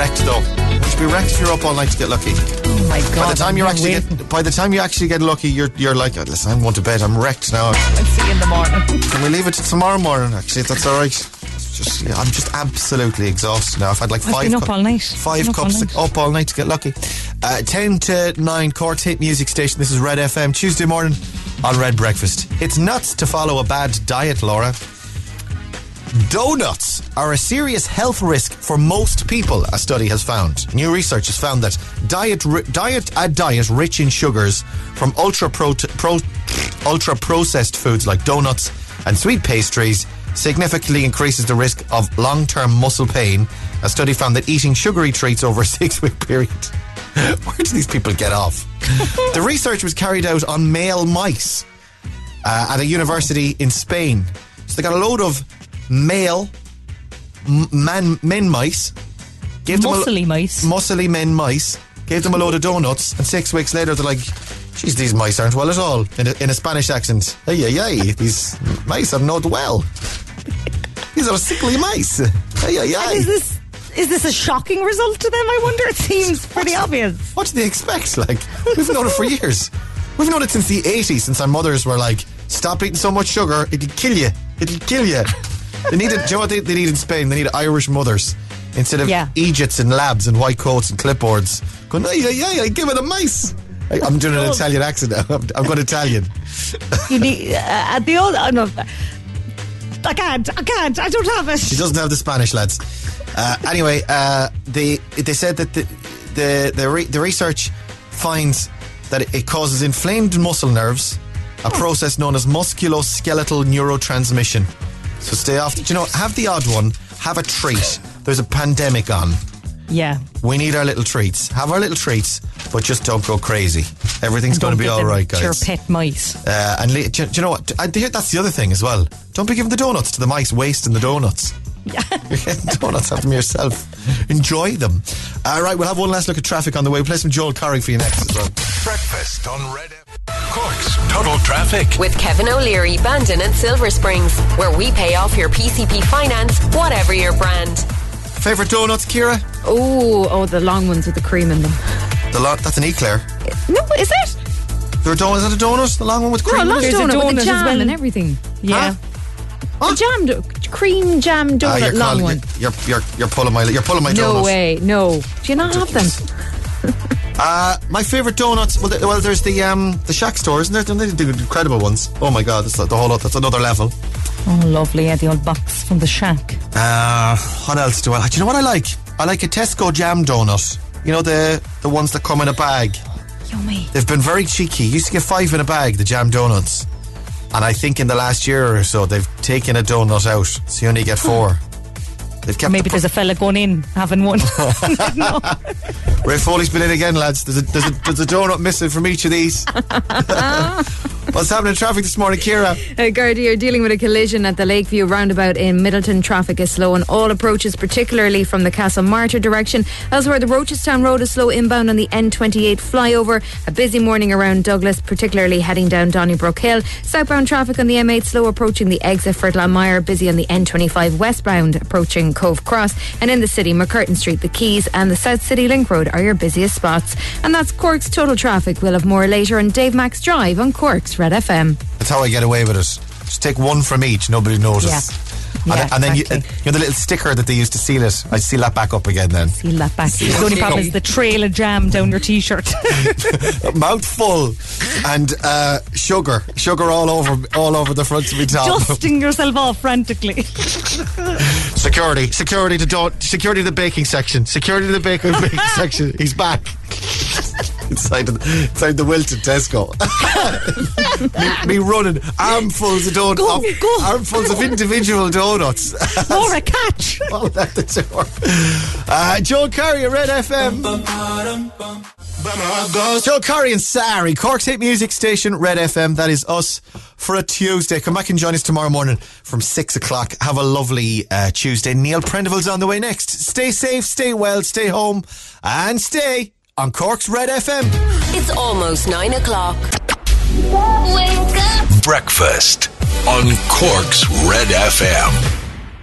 Wrecked, though. You should be wrecked if you're up all night to get lucky. Oh my god. By the time you actually get, by the time you actually get lucky, you're you're like, "Oh, listen, I'm going to bed. I'm wrecked now. I'll see you in the morning. Can we leave it to tomorrow morning? Actually, if that's all right. Just, I'm just absolutely exhausted now. I've had like I've five been up cu- all night. Five Been up all cups night. up all night to get lucky. Uh, 10 to 9, Cork's hit music station. This is Red FM, Tuesday morning on Red Breakfast. It's nuts to follow a bad diet, Laura. Donuts are a serious health risk for most people, a study has found. New research has found that diet, ri- diet a diet rich in sugars from ultra pro, pro, ultra processed foods like donuts and sweet pastries significantly increases the risk of long-term muscle pain. A study found that eating sugary treats over a six-week period. Where do these people get off? the research was carried out on male mice uh, at a university in Spain. So they got a load of male m- man men mice, gave them Muscly a, mice. muscly men mice, gave them a load of donuts, and six weeks later they're like, "Geez, these mice aren't well at all." In a, in a Spanish accent, "Ay ay ay, these mice are not well. These are sickly mice. Ay ay ay." Is this is this a shocking result to them? I wonder. It seems pretty obvious. What do they expect? Like, we've known it for years. We've known it since the 80s, since our mothers were like, stop eating so much sugar, it'll kill you. It'll kill you. They needed, do you know what they, they need in Spain? They need Irish mothers. Instead of Yeah. Egypts and labs and white coats and clipboards. Going, yeah, yeah, yeah, give it a mice. I, I'm doing an Italian accent now. I'm, I'm going Italian. You need uh, at the old. Uh, no, I can't. I can't. I don't have it. She doesn't have the Spanish lads. Uh, anyway, uh, they they said that the the the, re- the research finds that it, it causes inflamed muscle nerves, a process known as musculoskeletal neurotransmission. So stay off. Do you know? Have the odd one. Have a treat. There's a pandemic on. Yeah. We need our little treats. Have our little treats, but just don't go crazy. Everything's going to be all right, guys. them right, to Your pet mice. Uh, and le- do, you- do you know what? I hear that's the other thing as well. Don't be giving the donuts to the mice, wasting the donuts. Yeah. You're getting donuts, have them yourself. Enjoy them. All right, we'll have one last look at traffic on the way. We'll play some Joel Corry for you next as well. Breakfast on Red FM. Cork's Total Traffic. With Kevin O'Leary, Bandon and Silver Springs, where we pay off your PCP finance, whatever your brand. Favourite donuts, Kira? Oh, oh, the long ones with the cream in them. The lot, that's an eclair. No, is it? There a donut, is that a donut? The long one with No, cream? a in long it? There's a donut, with donut the as jam well. and everything. Yeah. A jam, do- cream jam Ah, donut, you're, long calling, one. you're, you're, you're pulling my you're pulling my No donuts. way, no. Do you not have them? Uh, my favourite donuts. Well, well, there's the um the Shack store, isn't there? They do incredible ones. Oh my god, that's the whole lot. That's another level. Oh, lovely. Yeah, the old box from the shack. Uh, what else do I like? Do you know what I like? I like a Tesco jam donut. You know the the ones that come in a bag. Yummy. They've been very cheeky. Used to get five in a bag, the jam donuts. And I think in the last year or so they've taken a donut out, so you only get four. They've kept Maybe the there's a fella going in having one. no. Ray Foley's been in again, lads. There's a, there's, a, there's a donut missing from each of these. What's happening in traffic this morning, Kira? Uh, you're dealing with a collision at the Lakeview roundabout in Midleton. Traffic is slow on all approaches, particularly from the Castlemartyr direction. Elsewhere, the Rochestown Road is slow inbound on the N28 flyover. A busy morning around Douglas, particularly heading down Donnybrook Hill. Southbound traffic on the M8 slow approaching the exit for Glanmire. Busy on the N25 westbound approaching Cobh Cross. And in the city, MacCurtain Street, the Quays, and the South City Link Road are your busiest spots. And that's Cork's total traffic. We'll have more later on Dave Max Drive on Cork's Red FM. That's how I get away with it. Just take one from each, nobody notices. Yeah. And, Yeah, and then you, exactly. you know the little sticker that they used to seal it. I seal that back up again then. Seal that back. The only problem is the trail of jam down your t-shirt. Mouth full and uh, sugar, sugar all over, all over the front of me top. Dusting yourself off frantically. security, security to don't, security to the baking section, security to the baking, baking section. He's back inside the, inside the Wilton Tesco. me, me running armfuls of donuts, Go, go. armfuls of individual donuts. Or a catch. all at the door. Uh, Joel Corry at Red FM. Joel Corry and Sari, Cork's hit music station, Red FM. That is us for a Tuesday. Come back and join us tomorrow morning from six o'clock. Have a lovely uh, Tuesday. Neil Prendeville's on the way next. Stay safe, stay well, stay home, and stay on Cork's Red FM. It's almost nine o'clock. Breakfast on Cork's Red FM.